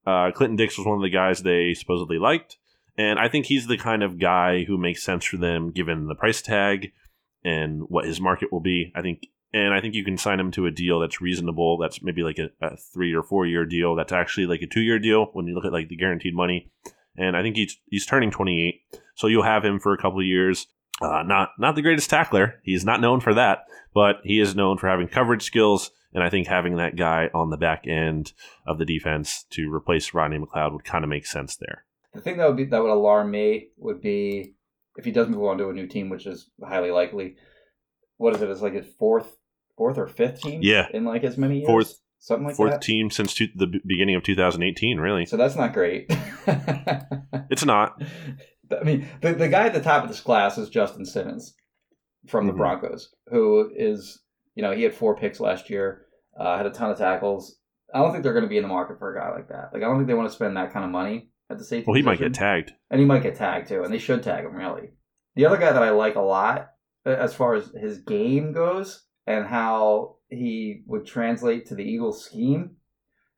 uh, Clinton Dix was one of the guys they supposedly liked. And I think he's the kind of guy who makes sense for them given the price tag and what his market will be. I think, and I think you can sign him to a deal that's reasonable. That's maybe like a, a three or four year deal. That's actually like a two year deal when you look at like the guaranteed money. And I think he's he's turning 28, so you'll have him for a couple of years. Uh, not not the greatest tackler. He's not known for that, but he is known for having coverage skills. And I think having that guy on the back end of the defense to replace Rodney McLeod would kind of make sense there. the thing that would be that would alarm me would be if he does move on to a new team which is highly likely what is it it's like his fourth fourth or fifth team Yeah. in like as many years Fourth- something like Fourth that team since two, the beginning of 2018, really. so that's not great It's not. I mean, the, the guy at the top of this class is Justin Simmons from the Mhm. Broncos, who is, you know, he had four picks last year, uh, had a ton of tackles. I don't think they're going to be in the market for a guy like that. Like, I don't think they want to spend that kind of money at the safety. Well, he might get tagged. and he might get tagged too, and they should tag him really. The other guy that I like a lot, as far as his game goes and how he would translate to the Eagles scheme,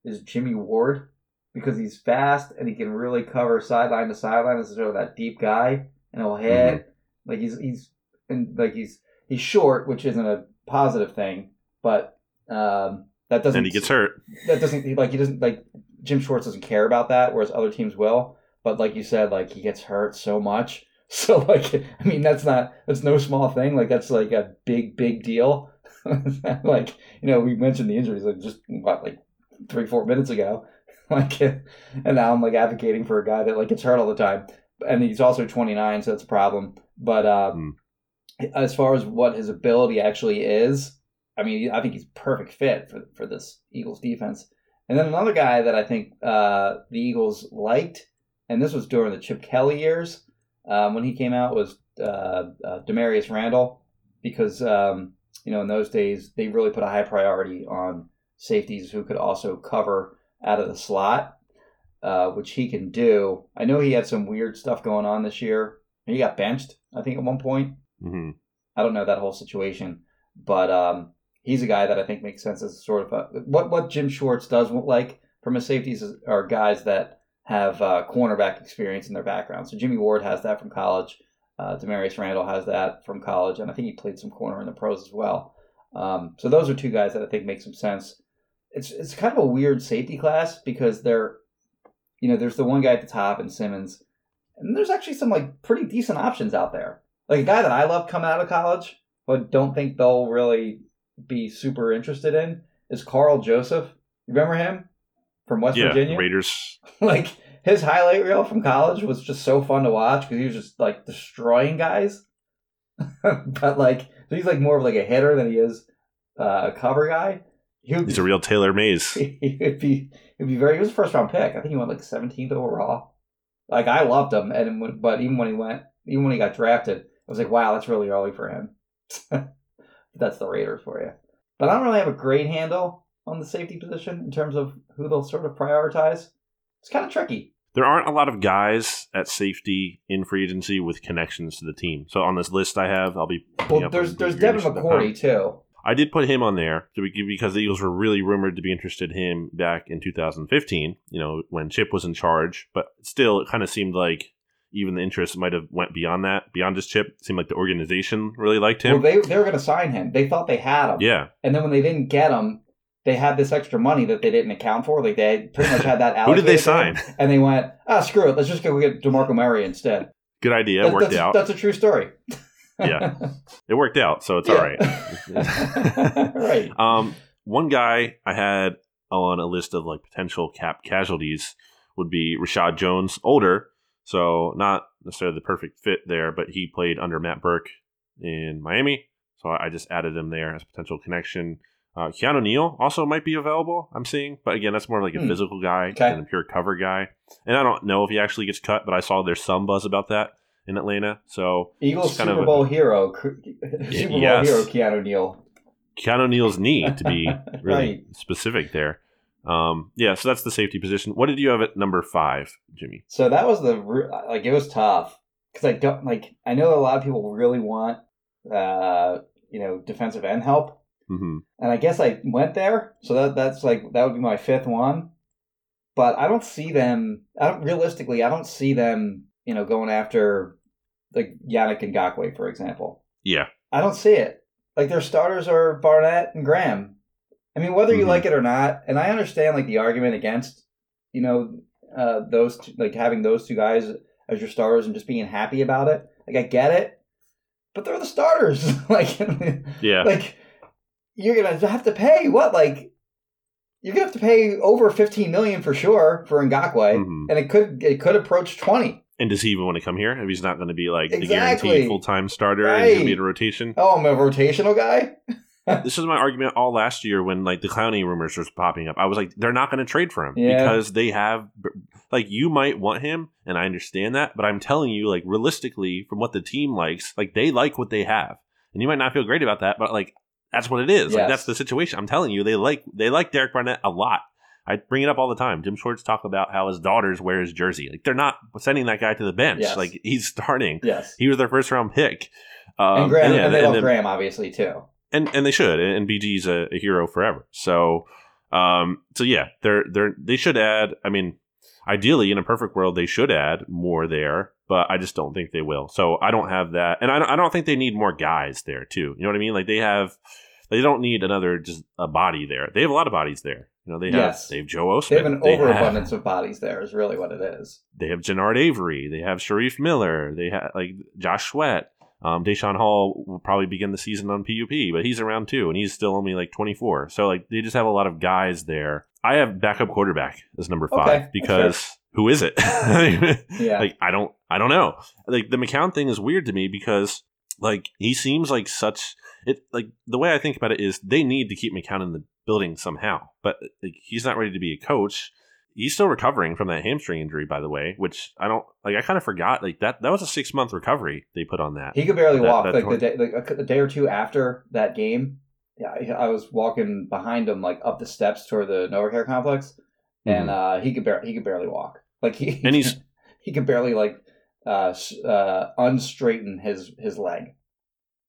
is Jimmy Ward because he's fast and he can really cover sideline to sideline as sort of that deep guy, and he'll hit like he's he's and like he's he's short, which isn't a positive thing, but um, that doesn't And he gets hurt. that doesn't like he doesn't like Jim Schwartz doesn't care about that, whereas other teams will. But like you said, like he gets hurt so much. So like I mean that's not that's no small thing. Like that's like a big big deal. like you know we mentioned the injuries like just what like three four minutes ago. Like and now I'm like advocating for a guy that like gets hurt all the time, and he's also 29, so that's a problem. But um, as far as what his ability actually is, I mean I think he's perfect fit for for this Eagles defense. And then another guy that I think uh, the Eagles liked, and this was during the Chip Kelly years um, when he came out, was uh, uh, Damarious Randall, because um, you know in those days they really put a high priority on safeties who could also cover out of the slot, uh, which he can do. I know he had some weird stuff going on this year. He got benched, I think, at one point. hmm I don't know that whole situation, but um, he's a guy that I think makes sense as sort of a, what what Jim Schwartz does like from his safeties are guys that have uh, cornerback experience in their background. So Jimmy Ward has that from college. Uh, Damarious Randall has that from college, and I think he played some corner in the pros as well. Um, so those are two guys that I think make some sense. It's it's kind of a weird safety class because they're, you know, there's the one guy at the top and Simmons, and there's actually some like pretty decent options out there. Like a guy that I love coming out of college, but don't think they'll really be super interested in is Karl Joseph. You remember him from West Yeah, Virginia? Raiders. like his highlight reel from college was just so fun to watch because he was just like destroying guys. but like so he's like more of like a hitter than he is uh, a cover guy. He He's a real Taylor Mays. he'd be he'd be very. He was a first round pick. I think he went like 17th overall. Like I loved him, and but even when he went, even when he got drafted, I was like, wow, that's really early for him. that's the Raiders for you. But I don't really have a great handle on the safety position in terms of who they'll sort of prioritize. It's kind of tricky. There aren't a lot of guys at safety in free agency with connections to the team. So on this list I have, I'll be. Well, there's there's Devin. McCourty too. I did put him on there because the Eagles were really rumored to be interested in him back in 2015. You know when Chip was in charge, but still, it kind of seemed like even the interest might have went beyond that, beyond just Chip. It seemed like the organization really liked him. Well, they they were going to sign him. They thought they had him. yeah, And then when they didn't get him, they had this extra money that they didn't account for. Like they pretty much had that. Out. Who did they allocated to them. sign? And they went, ah, screw it. Let's just go get DeMarco Murray instead. Good idea. That- worked that's, out. That's a true story. Yeah. It worked out, so it's Yeah. all right. right. Um, one guy I had on a list of like potential cap casualties would be Reshad Jones, older, so not necessarily the perfect fit there, but he played under Matt Burke in Miami, so I just added him there as a potential connection. Uh, Keanu Neal also might be available. I'm seeing, but again, that's more like a Hmm. physical guy Okay. than a pure cover guy. And I don't know if he actually gets cut, but I saw there's some buzz about that in Atlanta. So Eagles kind Super of a- Bowl hero, Super Bowl yes. hero Keanu Neal. Keanu Neal's knee to be really Right. specific there. Um, yeah, so that's the safety position. What did you have at number five, Jimmy? So that was the like it was tough because I don't like I know a lot of people really want uh you know defensive end help hmm and I guess I went there. So that that's like that would be my fifth one. But I don't see them. I don't realistically. I don't see them. You know, going after like Yannick Ngakoue, for example. Yeah, I don't see it. Like their starters are Barnett and Graham. I mean, whether you Mhm. like it or not, and I understand like the argument against, you know, uh, those two, like having those two guys as your starters and just being happy about it. Like I get it, but they're the starters. like, yeah. like you're gonna have to pay what? Like you're gonna have to pay over fifteen million for sure for Ngakoue, Mhm. and it could it could approach twenty. And does he even want to come here? If he's not going to be like the guaranteed full time starter, and he's going to be in a rotation. Oh, I'm a rotational guy. this is my argument all last year when like the Clowney rumors was popping up. I was like, they're not going to trade for him Yeah. because they have like you might want him, and I understand that, but I'm telling you, like realistically, from what the team likes, like they like what they have, and you might not feel great about that, but like that's what it is. Like that's the situation. I'm telling you, they like they like Derek Barnett a lot. I bring it up all the time. Jim Schwartz talk about how his daughters wear his jersey. Like they're not sending that guy to the bench. Yes. Like he's starting. Yes. He was their first round pick. Um, and Graham, yeah, and they and love Graham obviously too. and and they should. And BG's a, a hero forever. So, um, so yeah, they're they're they should add. I mean, ideally, in a perfect world, they should add more there, but I just don't think they will. So I don't have that, and I don't, I don't think they need more guys there too. You know what I mean? Like they have, they don't need another just a body there. They have a lot of bodies there. You know, they have they have Joe Ostman. They have an They overabundance of bodies there. Is really what it is. they have Genard Avery. They have Shareef Miller. They have like Josh Sweat. Um, Daeshon Hall will probably begin the season on PUP, but he's around too, and he's still only like 24. So like they just have a lot of guys there. I have backup quarterback as number five that's because who is it? Yeah. Like I don't I don't know. Like the McCown thing is weird to me because like he seems like such it like the way I think about it is they need to keep McCown in the building somehow, but like he's not ready to be a coach. He's still recovering from that hamstring injury, by the way, which I don't like. I kind of forgot like that. That was a six month recovery they put on that. He could barely That- walk. that like tor- the day, like a, a day or two after that game, yeah, I was walking behind him, like up the steps toward the NovaCare complex, and uh, he could barely he could barely walk. Like he Mm-hmm. And he's- he could barely like uh, uh, unstraighten his his leg.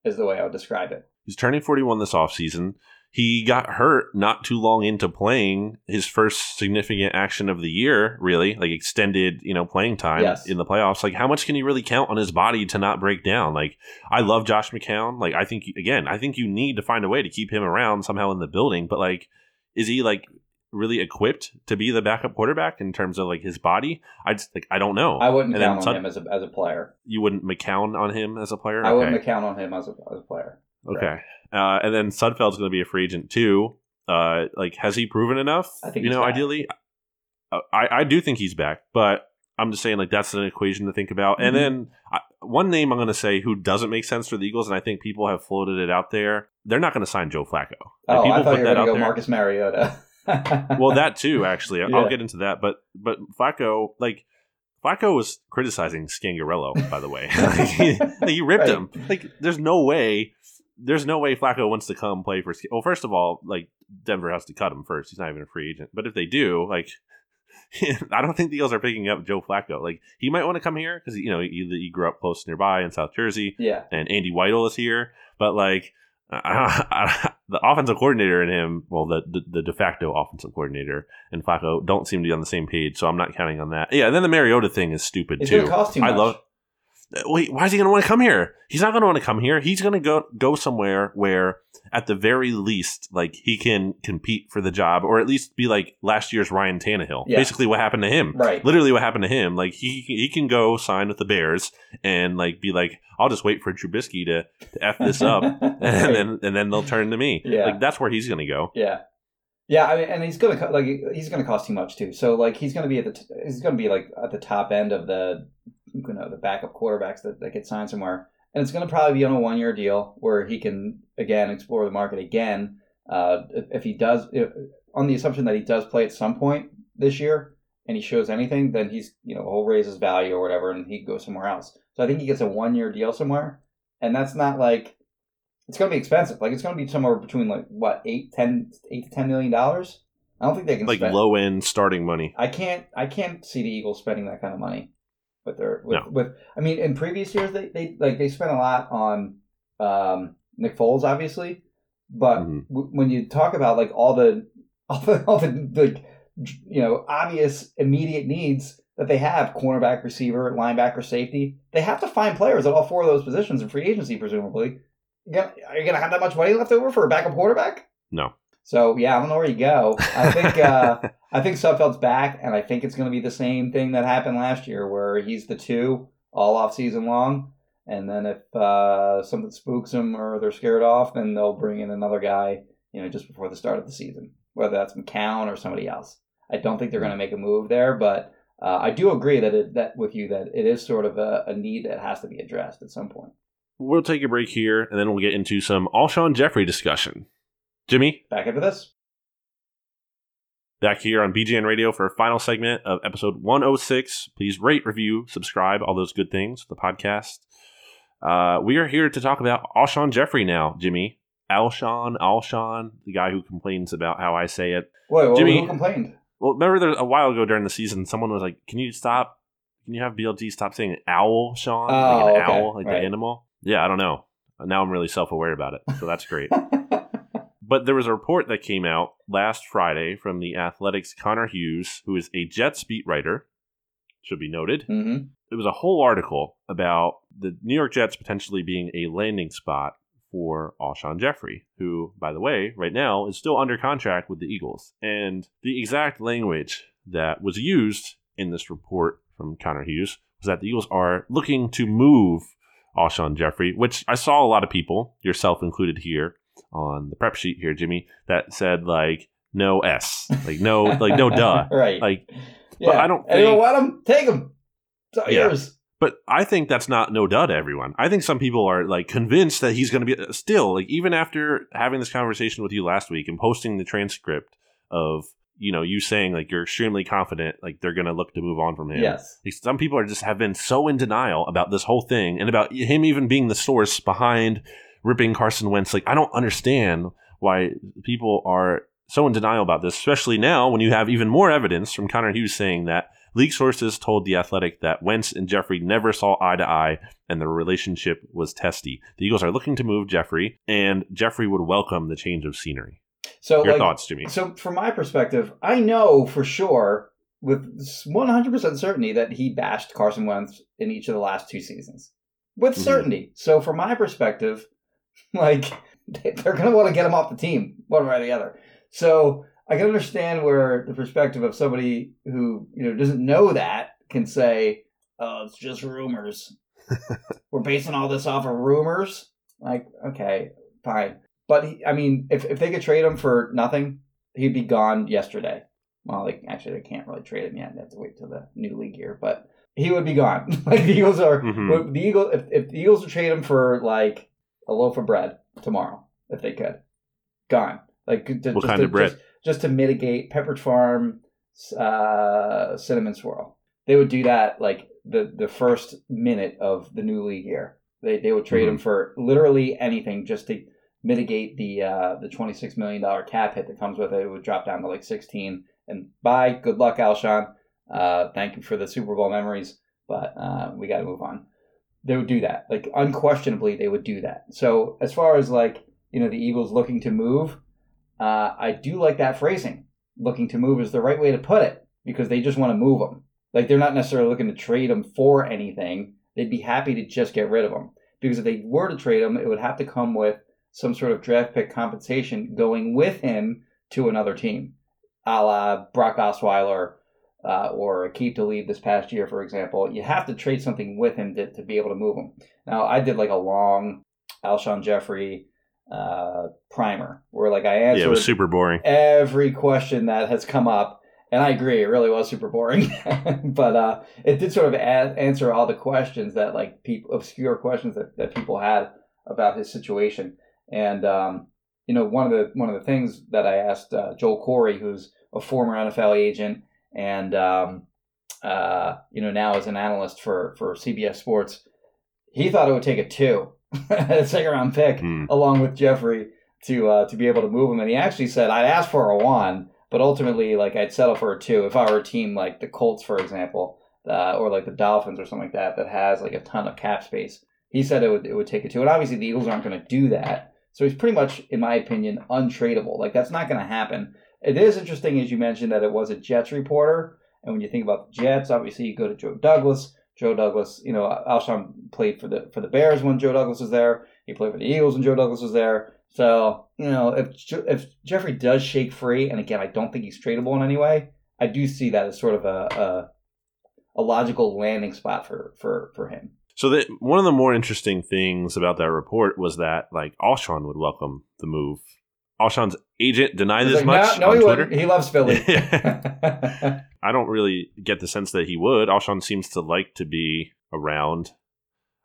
Is the way I would describe it. He's turning 41 this offseason. He got hurt not too long into playing his first significant action of the year, really, like extended, you know, playing time Yes. in the playoffs. Like, how much can he really count on his body to not break down? Like, I love Josh McCown. Like, I think, again, I think you need to find a way to keep him around somehow in the building. But, like, is he, like, really equipped to be the backup quarterback in terms of, like, his body? I just, like, I don't know. I wouldn't And count on him as a as a player. You wouldn't McCown on him as a player? I Okay. wouldn't count on him as a as a player. Okay. Uh, and then Sudfeld's going to be a free agent too. Uh, like, has he proven enough? I think you he's know, back. ideally, uh, I I do think he's back, but I'm just saying like that's an equation to think about. And Mhm. then I, one name I'm going to say who doesn't make sense for the Eagles, and I think people have floated it out there. They're not going to sign Joe Flacco. Like, Oh, people I thought put you were that going to out go there. Marcus Mariota. well, that too, actually. Yeah. I'll get into that. But but Flacco, like Flacco was criticizing Scangarello, by the way. like, he, like, he ripped Right. him. Like, there's no way. There's no way Flacco wants to come play for. Well, first of all, like Denver has to cut him first. He's not even a free agent. But if they do, like, I don't think the Eagles are picking up Joe Flacco. Like, he might want to come here because you know he, he grew up close nearby in South Jersey yeah, and Andy Weidl is here, but like I, I, the offensive coordinator and him, well, the, the the de facto offensive coordinator and Flacco don't seem to be on the same page, so I'm not counting on that. Yeah, and then the Mariota thing is stupid it's too. too much. I love. Wait, why is he going to want to come here? He's not going to want to come here. He's going to go go somewhere where, at the very least, like he can compete for the job, or at least be like last year's Ryan Tannehill. Yeah. Basically, what happened to him? Right. Literally, what happened to him? Like he he can go sign with the Bears and like be like, I'll just wait for Trubisky to, to f this up, and then and then they'll turn to me. Yeah. Like that's where he's going to go. Yeah, yeah. I mean, and he's gonna like he's gonna cost too much too. So like he's gonna be at the t- he's gonna be like at the top end of the you know the backup quarterbacks that, that get signed somewhere, and it's gonna probably be on a one year deal where he can again explore the market again. Uh, if, if he does, if, on the assumption that he does play at some point this year and he shows anything, then he's you know he'll raise his value or whatever, and he can go somewhere else. So I think he gets a one year deal somewhere, and that's not like it's going to be expensive. Like it's going to be somewhere between like what eight, ten, eight to ten million dollars. I don't think they can Like spend. low end starting money. I can't. I can't see the Eagles spending that kind of money with their with, No. with. I mean, in previous years, they they like they spent a lot on um, Nick Foles, obviously, but Mhm. w- when you talk about like all the all the all the like you know obvious immediate needs that they have cornerback receiver linebacker safety they have to find players at all four of those positions in free agency presumably are you gonna have that much money left over for a backup quarterback No. so yeah i don't know where you go i think uh i think Sudfeld's back and i think it's gonna be the same thing that happened last year where he's the two all off season long and then if uh, something spooks them or they're scared off, then they'll bring in another guy, you know, just before the start of the season, whether that's McCown or somebody else. I don't think they're going to make a move there, but uh, I do agree that it, that with you that it is sort of a, a need that has to be addressed at some point. we'll take a break here, and then we'll get into some Alshon Jeffery discussion. Jimmy, Back after this. Back here on BGN Radio for a final segment of episode 106. Please rate, review, subscribe, all those good things. The podcast. Uh, we are here to talk about Alshon Jeffery now, Jimmy. Alshon, Alshon, the guy who complains about how I say it. Wait, well, Jimmy- who complained? Well, remember there, a while ago during the season, someone was like, "Can you stop? Can you have BLG stop saying owl, Sean? Oh, like an okay, owl, like right. the animal." Yeah, I don't know. Now I'm really self aware about it, so that's great. But there was a report that came out last Friday from the Athletic's Connor Hughes, who is a Jets beat writer, should be noted. hmm It was a whole article about the New York Jets potentially being a landing spot for Alshon Jeffery, who, by the way, right now is still under contract with the Eagles. And the exact language that was used in this report from Connor Hughes was that the Eagles are looking to move Alshon Jeffery, which I saw a lot of people, yourself included here, on the prep sheet here, Jimmy, that said like no S, like no, like no duh, right. like. yeah. but I don't Anyone think- want him? Take him. It's all Yeah. yours. But I think that's not no duh to everyone. I think some people are like convinced that he's going to be uh, still like even after having this conversation with you last week and posting the transcript of you know you saying like you're extremely confident like they're going to look to move on from him. Yes. Like, some people are just have been so in denial about this whole thing and about him even being the source behind ripping Carson Wentz. Like I don't understand why people are so in denial about this, especially now when you have even more evidence from Connor Hughes saying that league sources told the Athletic that Wentz and Jeffery never saw eye to eye and the relationship was testy. The Eagles are looking to move Jeffery, and Jeffery would welcome the change of scenery. So, Your like, thoughts, Jimmy? So, from my perspective, I know for sure with 100% certainty that he bashed Carson Wentz in each of the last two seasons. With Mhm. certainty. So, from my perspective, like, they're going to want to get him off the team, one way or the other. So, I can understand where the perspective of somebody who, you know, doesn't know that can say, oh, it's just rumors. We're basing all this off of rumors. Like, okay, fine. But he, I mean, if if they could trade him for nothing, he'd be gone yesterday. Well, like actually, they can't really trade him yet. They have to wait till the new league year. But he would be gone. like the Eagles are Mhm. the Eagles. If, if the Eagles would trade him for like a loaf of bread tomorrow, if they could, gone. Like to, What just kind to, of bread? Just, just to mitigate Pepperidge Farm, uh, cinnamon swirl. They would do that like the the first minute of the new league year. They they would trade him for literally anything just to mitigate the uh, the twenty six million dollar cap hit that comes with it. It would drop down to like sixteen. And bye, good luck, Alshon. Uh, thank you for the Super Bowl memories, but uh, we got to move on. They would do that, like unquestionably, they would do that. So as far as like you know, the Eagles looking to move, uh, I do like that phrasing. Looking to move is the right way to put it because they just want to move them. Like they're not necessarily looking to trade them for anything. They'd be happy to just get rid of them because if they were to trade him, it would have to come with some sort of draft pick compensation going with him to another team, a la Brock Osweiler uh, or Keith to leave this past year, for example. You have to trade something with him to, to be able to move him. Now, I did like a long Alshon Jeffery uh, primer where like I answered Yeah, it was super boring. every question that has come up. And I agree, it really was super boring. but uh, it did sort of a- answer all the questions that, like, people obscure questions that, that people had about his situation. And um, you know, one of the one of the things that I asked uh, Joel Corry, who's a former NFL agent and um, uh, you know now as an analyst for for CBS Sports, he thought it would take a two, a second round pick, Hmm. along with Jeffery to uh, to be able to move him. And he actually said, "I'd ask for a one, but ultimately, like I'd settle for a two if I were a team like the Colts, for example, uh, or like the Dolphins or something like that that has like a ton of cap space." He said it would it would take a two, and obviously the Eagles aren't going to do that. So he's pretty much, in my opinion, untradeable. Like that's not going to happen. It is interesting, as you mentioned, that it was a Jets reporter, and when you think about the Jets, obviously you go to Joe Douglas. Joe Douglas, you know, Alshon played for the for the Bears when Joe Douglas was there. He played for the Eagles when Joe Douglas was there. So you know, if if Jeffery does shake free, and again, I don't think he's tradable in any way. I do see that as sort of a a, a logical landing spot for for for him. So that one of the more interesting things about that report was that like Alshon would welcome the move. Alshon's agent denied He's this like, much no, no, on he Twitter. wouldn't. He loves Philly. I don't really get the sense that he would. Alshon seems to like to be around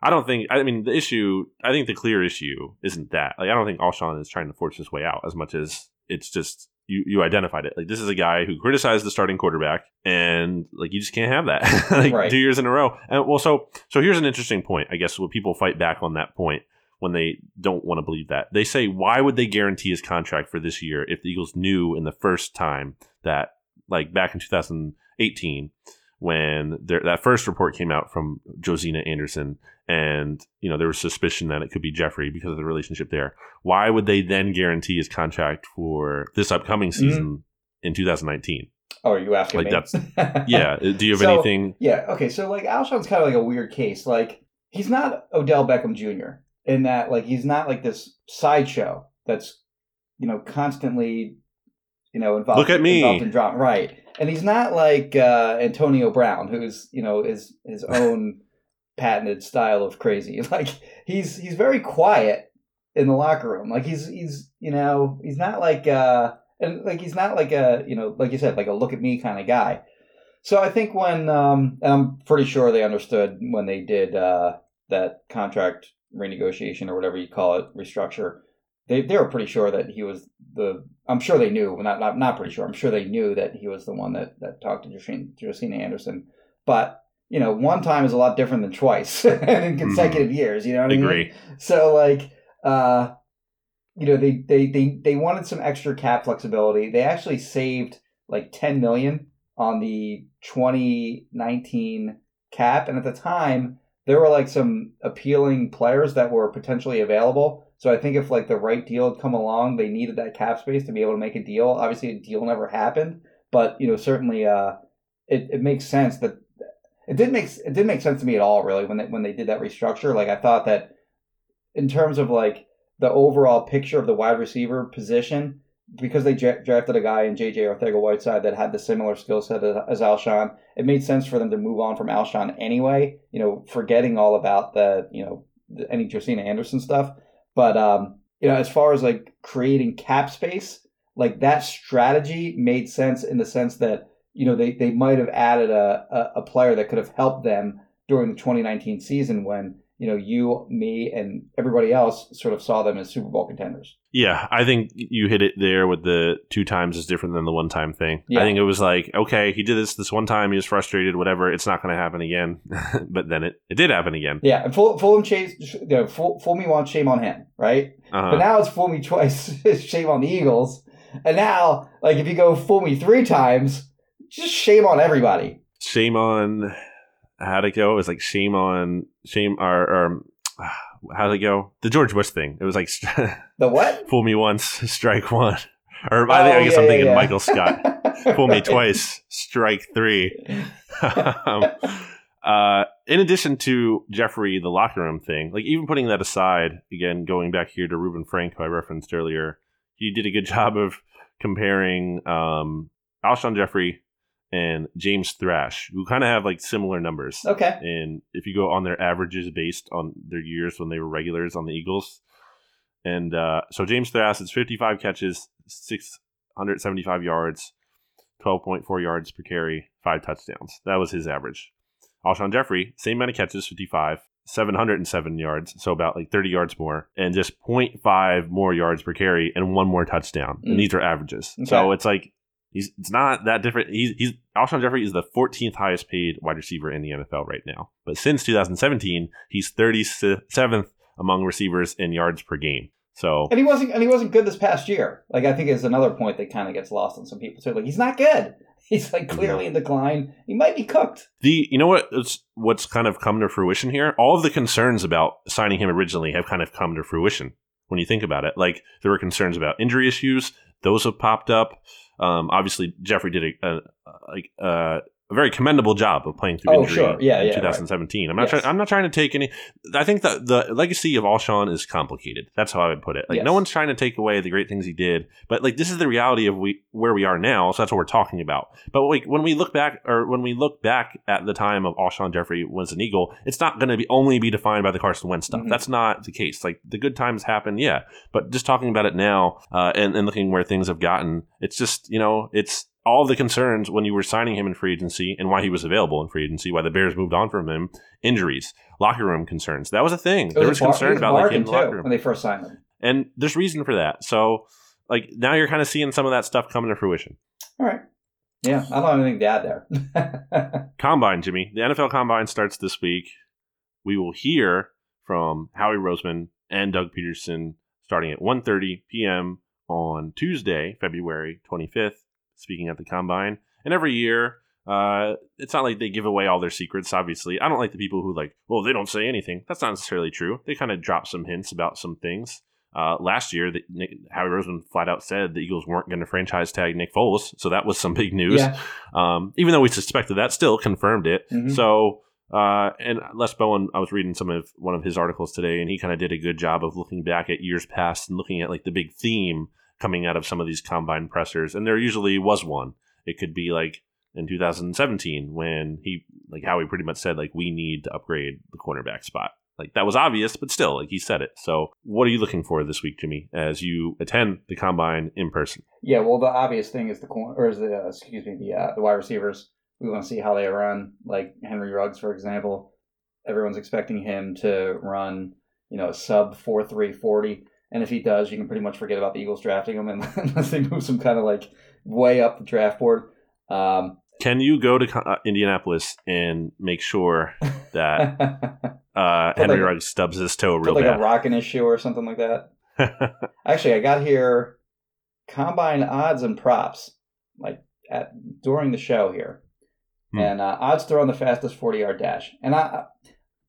I don't think. I mean, the issue. I think the clear issue isn't that. Like, I don't think Alshon is trying to force his way out as much as it's just you. You identified it. Like, this is a guy who criticized the starting quarterback, and like you just can't have that. like Right. two years in a row. And well, so so here's an interesting point. I guess when people fight back on that point when they don't want to believe that they say, why would they guarantee his contract for this year if the Eagles knew in the first time that like back in 2018 when there, that first report came out from Josina Anderson, and you know there was suspicion that it could be Jeffery because of the relationship there. Why would they then guarantee his contract for this upcoming mm-hmm. season in 2019? Oh, are you asking Like, me? that's- Yeah, uh, do you have So- anything? Yeah. Okay. So like Alshon's kind of like a weird case. Like he's not Odell Beckham Jr. in that like he's not like this sideshow that's you know constantly you know involved. Look at me. involved in drama, right? And he's not like uh, Antonio Brown, who's you know is his own patented style of crazy. Like he's he's very quiet in the locker room. Like he's he's you know he's not like uh and like he's not like a you know like you said like a look at me kind of guy. So I think when um and I'm pretty sure they understood when they did uh that contract renegotiation or whatever you call it restructure. They they were pretty sure that he was the. I'm sure they knew. Not not not pretty sure. I'm sure they knew that he was the one that that talked to Josina, Josina Anderson. But you know, one time is a lot different than twice and in consecutive years. You know what I mean? Agree. So like, uh, you know, they, they they they wanted some extra cap flexibility. They actually saved like ten million on the 2019 cap, and at the time there were like some appealing players that were potentially available. So I think if like the right deal had come along, they needed that cap space to be able to make a deal. Obviously, a deal never happened, but you know, certainly, uh, it, it makes sense that it didn't make it didn't make sense to me at all really when they when they did that restructure. Like I thought that in terms of like the overall picture of the wide receiver position, because they dra- drafted a guy in JJ Arcega-Whiteside that had the similar skill set as, Alshon, it made sense for them to move on from Alshon anyway. You know, forgetting all about the you know any Josina Anderson stuff. But um, you know, as far as like creating cap space, like that strategy made sense in the sense that you know they, they might have added a, a, a player that could have helped them during the 2019 season when you know you me and everybody else sort of saw them as super bowl contenders Yeah, I think you hit it there with the two times is different than the one time thing. Yeah. I think it was like, okay, he did this this one time, he was frustrated, whatever, it's not going to happen again. but then it, it did happen again. yeah and fool, fool him chase you know, fool, fool me once shame on him right Uh-huh. but now it's fool me twice shame on the eagles and now like if you go fool me three times just shame on everybody shame on how'd it go? It was like shame on shame or, or how'd it go? The George Bush thing. It was like the what fool me once, strike one. Or I, think, I Oh, guess yeah, I'm thinking yeah. Michael Scott. Fool me twice, strike three. um, uh, in addition to Jeffery, the locker room thing, like even putting that aside, again, going back here to Reuben Frank, who I referenced earlier, he did a good job of comparing um, Alshon Jeffery and James Thrash, who kind of have like similar numbers. okay And if you go on their averages based on their years when they were regulars on the Eagles, and uh, so James Thrash is 55 catches, 675 yards, 12.4 yards per carry, five touchdowns. That was his average. Alshon Jeffery, same amount of catches, 55, 707 yards, so about like 30 yards more, and just 0.5 more yards per carry and one more touchdown. Mm. And these are averages. So it's like he's it's not that different. He's he's Alshon Jeffery is the 14th highest paid wide receiver in the NFL right now. But since 2017, he's 37th among receivers in yards per game. So And he wasn't and he wasn't good this past year. Like I think is another point that kind of gets lost on some people too. Like he's not good. He's like clearly in decline. He might be cooked. The you know what it's, what's kind of come to fruition here? All of the concerns about signing him originally have kind of come to fruition when you think about it. Like there were concerns about injury issues; those have popped up. Um, obviously, Jeffery did a, a like uh, a very commendable job of playing through Oh, injury sure. Yeah, in yeah, 2017. I'm not Yes. trying. I'm not trying to take any. I think that the legacy of Alshon is complicated. That's how I would put it. Like Yes. no one's trying to take away the great things he did, but like this is the reality of we where we are now. So that's what we're talking about. But like when we look back, or when we look back at the time of Alshon Jeffery was an Eagle, it's not going to be only be defined by the Carson Wentz stuff. Mhm. That's not the case. Like the good times happen, yeah. But just talking about it now uh, and, and looking where things have gotten, it's just you know it's all the concerns when you were signing him in free agency and why he was available in free agency, why the Bears moved on from him, injuries, locker room concerns. That was a thing. It there was bar- concern was about like the locker room. when they first signed him. And there's reason for that. So like now you're kind of seeing some of that stuff coming to fruition. All right. Yeah, I don't have anything to add there. Combine, Jimmy. The NFL Combine starts this week. We will hear from Howie Roseman and Doug Pederson starting at 1.30 p.m. on Tuesday, February 25th, speaking at the Combine. And every year, uh, it's not like they give away all their secrets, obviously. I don't like the people who like, well, they don't say anything. That's not necessarily true. They kind of drop some hints about some things. Uh, last year, the, Nick, Howie Roseman flat out said the Eagles weren't going to franchise tag Nick Foles, so that was some big news. yeah. Um, even though we suspected that, still confirmed it. Mhm. So, uh, and Les Bowen, I was reading some of one of his articles today, and he kind of did a good job of looking back at years past and looking at like the big theme coming out of some of these combine pressers. And there usually was one. It could be like in 2017 when he, like how he pretty much said, like we need to upgrade the cornerback spot. Like that was obvious, but still, like he said it. So, what are you looking for this week, Jimmy, as you attend the combine in person? Yeah, well, the obvious thing is the corner, or is the uh, excuse me, the uh, the wide receivers. We want to see how they run. Like Henry Ruggs, for example, everyone's expecting him to run, you know, sub four three forty, and if he does, you can pretty much forget about the Eagles drafting him unless they move some kind of like way up the draft board. Um, Can you go to uh, Indianapolis and make sure that uh, Henry like Ruggs stubs his toe real like a bad? rock in his shoe or something like that. Actually, I got here combine odds and props like at during the show here, Hmm. and uh, odds to run the fastest forty yard dash. And I-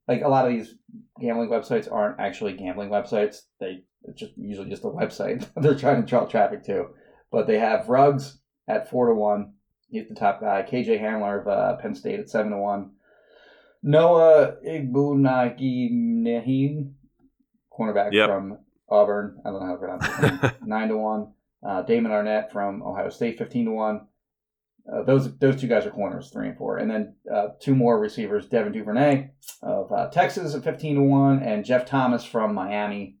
like a lot of these gambling websites aren't actually gambling websites. They it's just usually just a website they're trying to draw traffic to. But they have Ruggs at four to one. He's the top guy. KJ Hamler of uh, Penn State at seven to one. Noah Igbinoghene, cornerback Yep. from Auburn. I don't know how to pronounce name. Nine to one. Uh, Damon Arnette from Ohio State, fifteen to one. Uh, those those two guys are corners, three and four, and then uh, two more receivers: Devin Duvernay of uh, Texas at fifteen to one, and Jeff Thomas from Miami,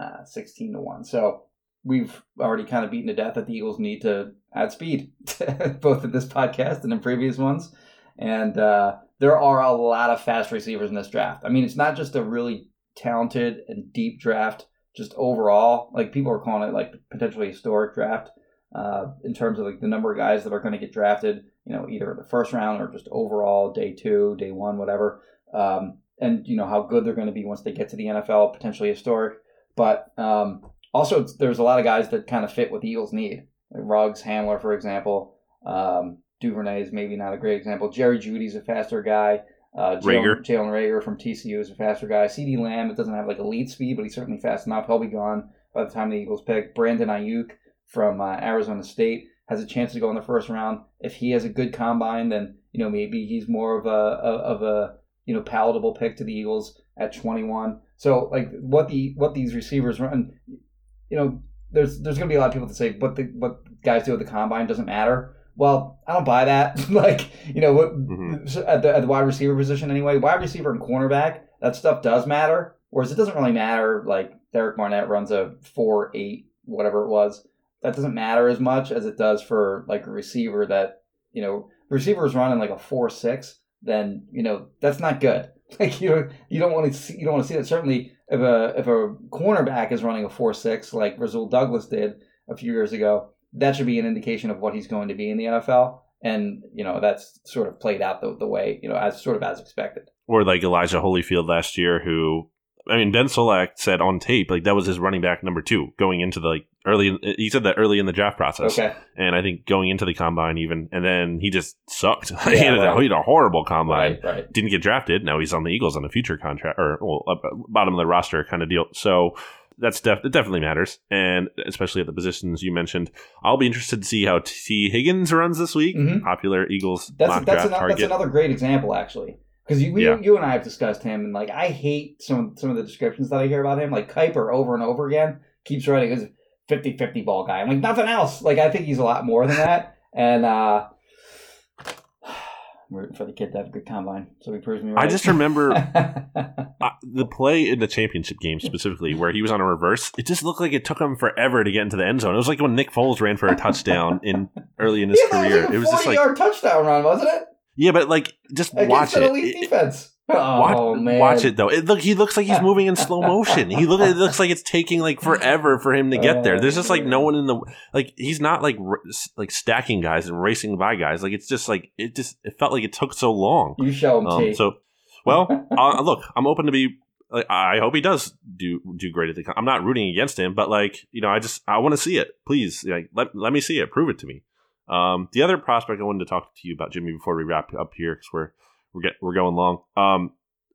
uh, sixteen to one. So we've already kind of beaten to death that the Eagles need to add speed, both in this podcast and in previous ones. And uh, there are a lot of fast receivers in this draft. I mean, it's not just a really talented and deep draft, just overall. Like people are calling it like potentially historic draft uh, in terms of like the number of guys that are going to get drafted. You know, either in the first round or just overall day two, day one, whatever. Um, and you know how good they're going to be once they get to the NFL, potentially historic. But um, also, there's a lot of guys that kind of fit what the Eagles need. Like Ruggs, Hamler, for example. Um, Duvernay is maybe not a great example. Jerry Jeudy's a faster guy. Uh, Jalen Reagor from TCU is a faster guy. CeeDee Lamb, it doesn't have like elite speed, but he's certainly fast enough. He'll be gone by the time the Eagles pick. Brandon Aiyuk from uh, Arizona State has a chance to go in the first round. If he has a good combine, then you know maybe he's more of a of a you know palatable pick to the Eagles at 21. So like what the what these receivers run, you know, there's there's gonna be a lot of people that say what the what guys do at the combine doesn't matter. Well, I don't buy that. like you know what Mhm. at the at the wide receiver position anyway, wide receiver and cornerback that stuff does matter. Whereas it doesn't really matter. Like Derek Barnett runs a four eight whatever it was. That doesn't matter as much as it does for like a receiver that you know receiver is running like a four six. Then you know that's not good. Like you you don't want to see you don't want to see that. Certainly, if a if a cornerback is running a four six like Rasul Douglas did a few years ago, that should be an indication of what he's going to be in the NFL. And you know that's sort of played out the, the way you know as sort of as expected. or like Elijah Holyfield last year, who I mean Ben Solak said on tape like that was his running back number two going into the like early. He said that early in the draft process, Okay, and I think going into the combine even, and then he just sucked. he, Yeah, had a, he had a horrible combine. right, right. Didn't get drafted. Now he's on the Eagles on a future contract or well, up, bottom of the roster kind of deal. So. That's def- it definitely matters, and especially at the positions you mentioned. I'll be interested to see how Tee Higgins runs this week. Mhm. Popular Eagles That's mock that's, draft ano- target. that's another great example actually. Because you, Yeah. you and I have discussed him, and like I hate some some of the descriptions that I hear about him. Like Kiper over and over again keeps writing his 50-50 ball guy. I'm like nothing else. Like I think he's a lot more than that. And uh I'm rooting for the kid to have a good combine, so he proves me right. I just remember uh, the play in the championship game specifically where he was on a reverse. It just looked like it took him forever to get into the end zone. It was like when Nick Foles ran for a touchdown in early in his Yeah, career. was like a it was just like yard touchdown run, wasn't it? Yeah, but like just Against watch an it. elite It- defense. Watch, oh man, watch it though. It look he looks like he's moving in slow motion. He look it looks like it's taking like forever for him to get there. There's just like no one in the like he's not like r- like stacking guys and racing by guys. Like it's just like it just it felt like it took so long. You show him, Um, Tee. so well, uh, look, I'm open to be. Like, I hope he does do do great at the. I'm not rooting against him, but like you know, I just I want to see it. Please, like let let me see it. Prove it to me. Um, the other prospect I wanted to talk to you about, Jimmy, before we wrap up here, because we're we're get we're going long. Um,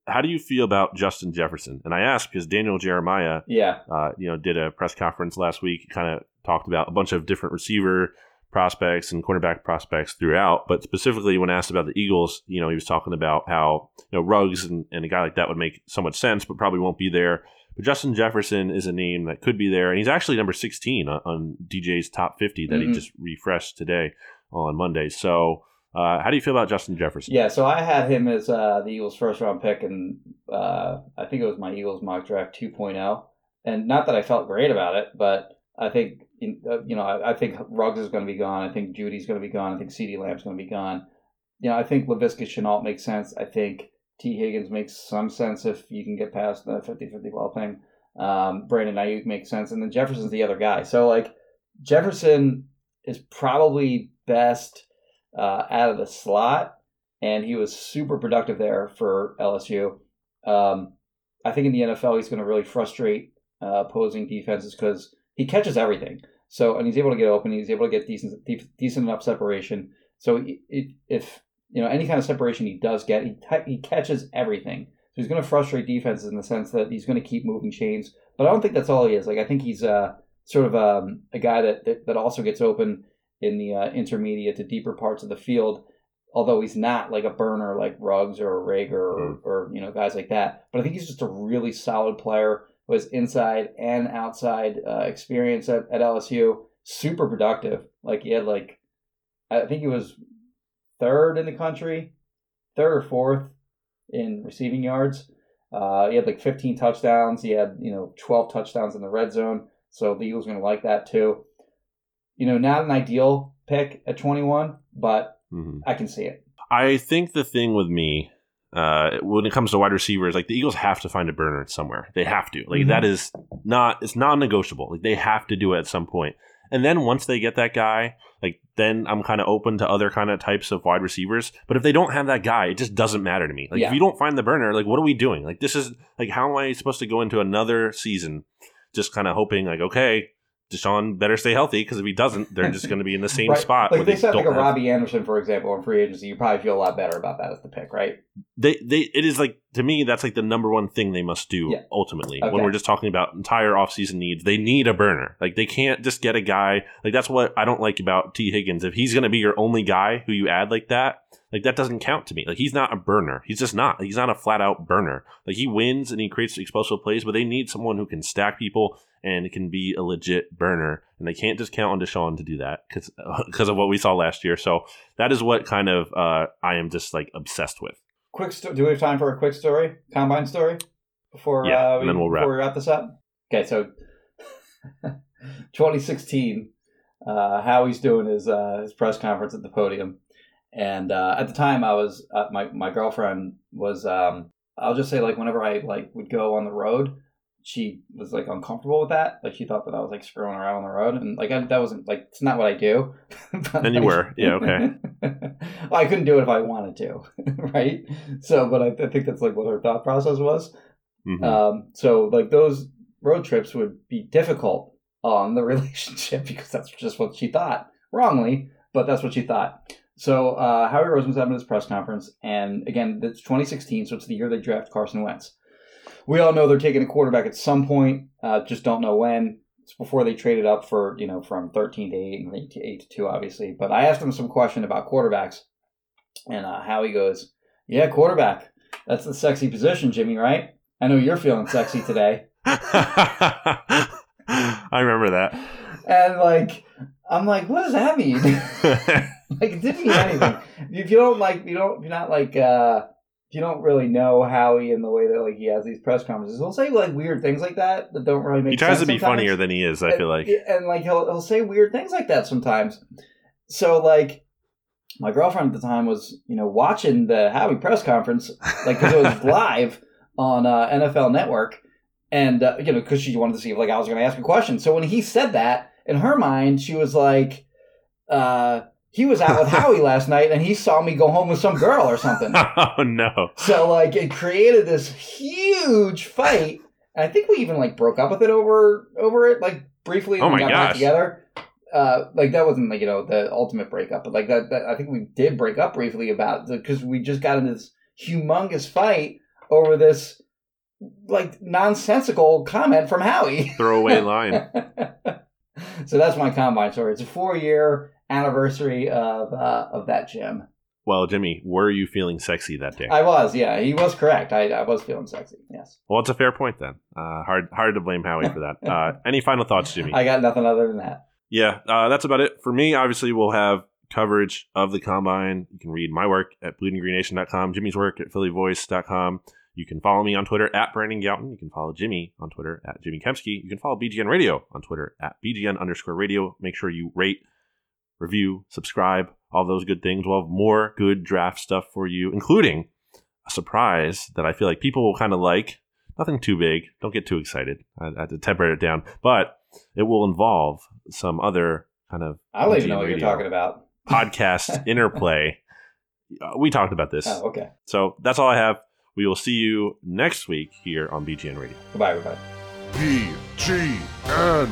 how do you feel about Justin Jefferson? And I ask because Daniel Jeremiah, yeah, uh, you know, did a press conference last week, kind of talked about a bunch of different receiver prospects and cornerback prospects throughout. But specifically, when asked about the Eagles, you know, he was talking about how you know Ruggs and, and a guy like that would make so much sense, but probably won't be there. But Justin Jefferson is a name that could be there, and he's actually number 16 on, on DJ's top 50 that he Mhm. just refreshed today on Monday. So, uh, how do you feel about Justin Jefferson? yeah. So I had him as uh, the Eagles' first round pick, and uh, I think it was my Eagles mock draft 2.0. And not that I felt great about it, but I think uh, you know I, I think Ruggs is going to be gone. I think Jeudy's going to be gone. I think CeeDee Lamb's going to be gone. You know, I think Laviska Shenault makes sense. I think Tee Higgins makes some sense if you can get past the 50-50 ball thing. Um, Brandon Aiyuk makes sense, and then Jefferson's the other guy. So like Jefferson is probably best uh, out of the slot, and he was super productive there for LSU. Um, I think in the NFL he's going to really frustrate uh, opposing defenses because he catches everything. So and he's able to get open. He's able to get decent decent enough separation. So it, if you know any kind of separation he does get, he he catches everything. So he's going to frustrate defenses in the sense that he's going to keep moving chains. But I don't think that's all he is. Like I think he's uh, sort of um, a guy that, that that also gets open in the uh, intermediate to deeper parts of the field. Although he's not like a burner like Ruggs or Reagor or, or you know guys like that, but I think he's just a really solid player who has inside and outside uh, experience at, at LSU. Super productive. Like he had like I think he was third in the country, third or fourth in receiving yards. Uh, he had like 15 touchdowns. He had you know 12 touchdowns in the red zone. So the Eagles are going to like that too. You know, not an ideal pick at 21, but Mhm. I can see it. I think the thing with me, uh, when it comes to wide receivers, like the Eagles have to find a burner somewhere. They have to. Like Mhm. that is not. It's non-negotiable. Like they have to do it at some point. And then once they get that guy, like then I'm kind of open to other kind of types of wide receivers. But if they don't have that guy, it just doesn't matter to me. Like Yeah. if you don't find the burner, like what are we doing? Like this is like how am I supposed to go into another season just kind of hoping like okay. DeSean better stay healthy because if he doesn't, they're just going to be in the same Right. spot. Like where they said like a have- Robby Anderson, for example, in free agency, you probably feel a lot better about that as the pick, right? they they it is like to me that's like the number one thing they must do Yeah. ultimately Okay. when we're just talking about entire offseason needs they need a burner like they can't just get a guy like that's what i don't like about tee higgins if he's going to be your only guy who you add like that like that doesn't count to me like he's not a burner he's just not he's not a flat out burner like he wins and he creates explosive plays but they need someone who can stack people and it can be a legit burner. And they can't just count on DeSean to do that because because of what we saw last year. So that is what kind of uh, i am just like obsessed with. Quick, sto- do we have time for a quick story, combine story, before Yeah, uh, we, then we'll wrap. before we wrap this up? Okay, so 2016, uh, Howie's doing his uh, his press conference at the podium, and uh, at the time, I was uh, my my girlfriend was um, I'll just say like whenever I like would go on the road, she was like uncomfortable with that. Like she thought that I was like screwing around on the road, and like I, that wasn't like it's not what I do. But, And you like- were. Yeah, okay. well, I couldn't do it if I wanted to, right? So, but I, I think that's like what her thought process was. Mhm. Um, so like those road trips would be difficult on the relationship because that's just what she thought wrongly, but that's what she thought. So uh, Howie Roseman's having his press conference, and again, it's 2016, so it's the year they draft Carson Wentz. We all know they're taking a quarterback at some point, uh, just don't know when. It's before they traded up for you know from 13 to 8 and 8 to 8 to 2, obviously. But I asked him some question about quarterbacks, and uh, Howie goes, "Yeah, quarterback. That's the sexy position, Jimmy. Right? I know you're feeling sexy today." I remember that. And like, I'm like, what does that mean? like it didn't mean anything. if you don't like, you don't, you're not like, uh, you don't really know Howie in the way that like he has these press conferences, he'll say like weird things like that that don't really make. Sense. He tries to be sometimes. funnier than he is. I feel like. and, and like he'll he'll say weird things like that sometimes. So like, my girlfriend at the time was you know watching the Howie press conference like because it was live on uh, NFL Network, and uh, you know because she wanted to see if like I was going to ask a question. So when he said that, in her mind, she was like, uh, he was out with Howie last night, and he saw me go home with some girl or something. oh no! So like it created this huge fight. And I think we even like broke up with it over over it, like briefly. Oh we my got back gosh. together. Uh, like that wasn't like you know the ultimate breakup, but like that, that I think we did break up briefly about because we just got into this humongous fight over this like nonsensical comment from Howie. Throwaway line. so that's my combine story. It's a four year anniversary of uh, of that gym. Well, Jimmy, were you feeling sexy that day? I was, yeah, he was correct. I, I was feeling sexy. Yes. well, it's a fair point then. Uh, hard, hard to blame Howie for that. Uh, any final thoughts, Jimmy? I got nothing other than that. yeah, uh, that's about it for me. Obviously, we'll have coverage of the combine. You can read my work at bleedinggreennation.com, Jimmy's work at phillyvoice.com. You can follow me on Twitter at Brandon Gowton. You can follow Jimmy on Twitter at Jimmy Kempski. You can follow BGN Radio on Twitter at BGN underscore radio. Make sure you rate, review, subscribe, all those good things. We'll have more good draft stuff for you, including a surprise that I feel like people will kind of like. Nothing too big. Don't get too excited. I, I have to temper it down. But it will involve some other kind of I don't even know what you're talking about. podcast interplay. Uh, we talked about this. Oh, okay. So that's all I have. We will see you next week here on BGN Radio. Goodbye, everybody. BGN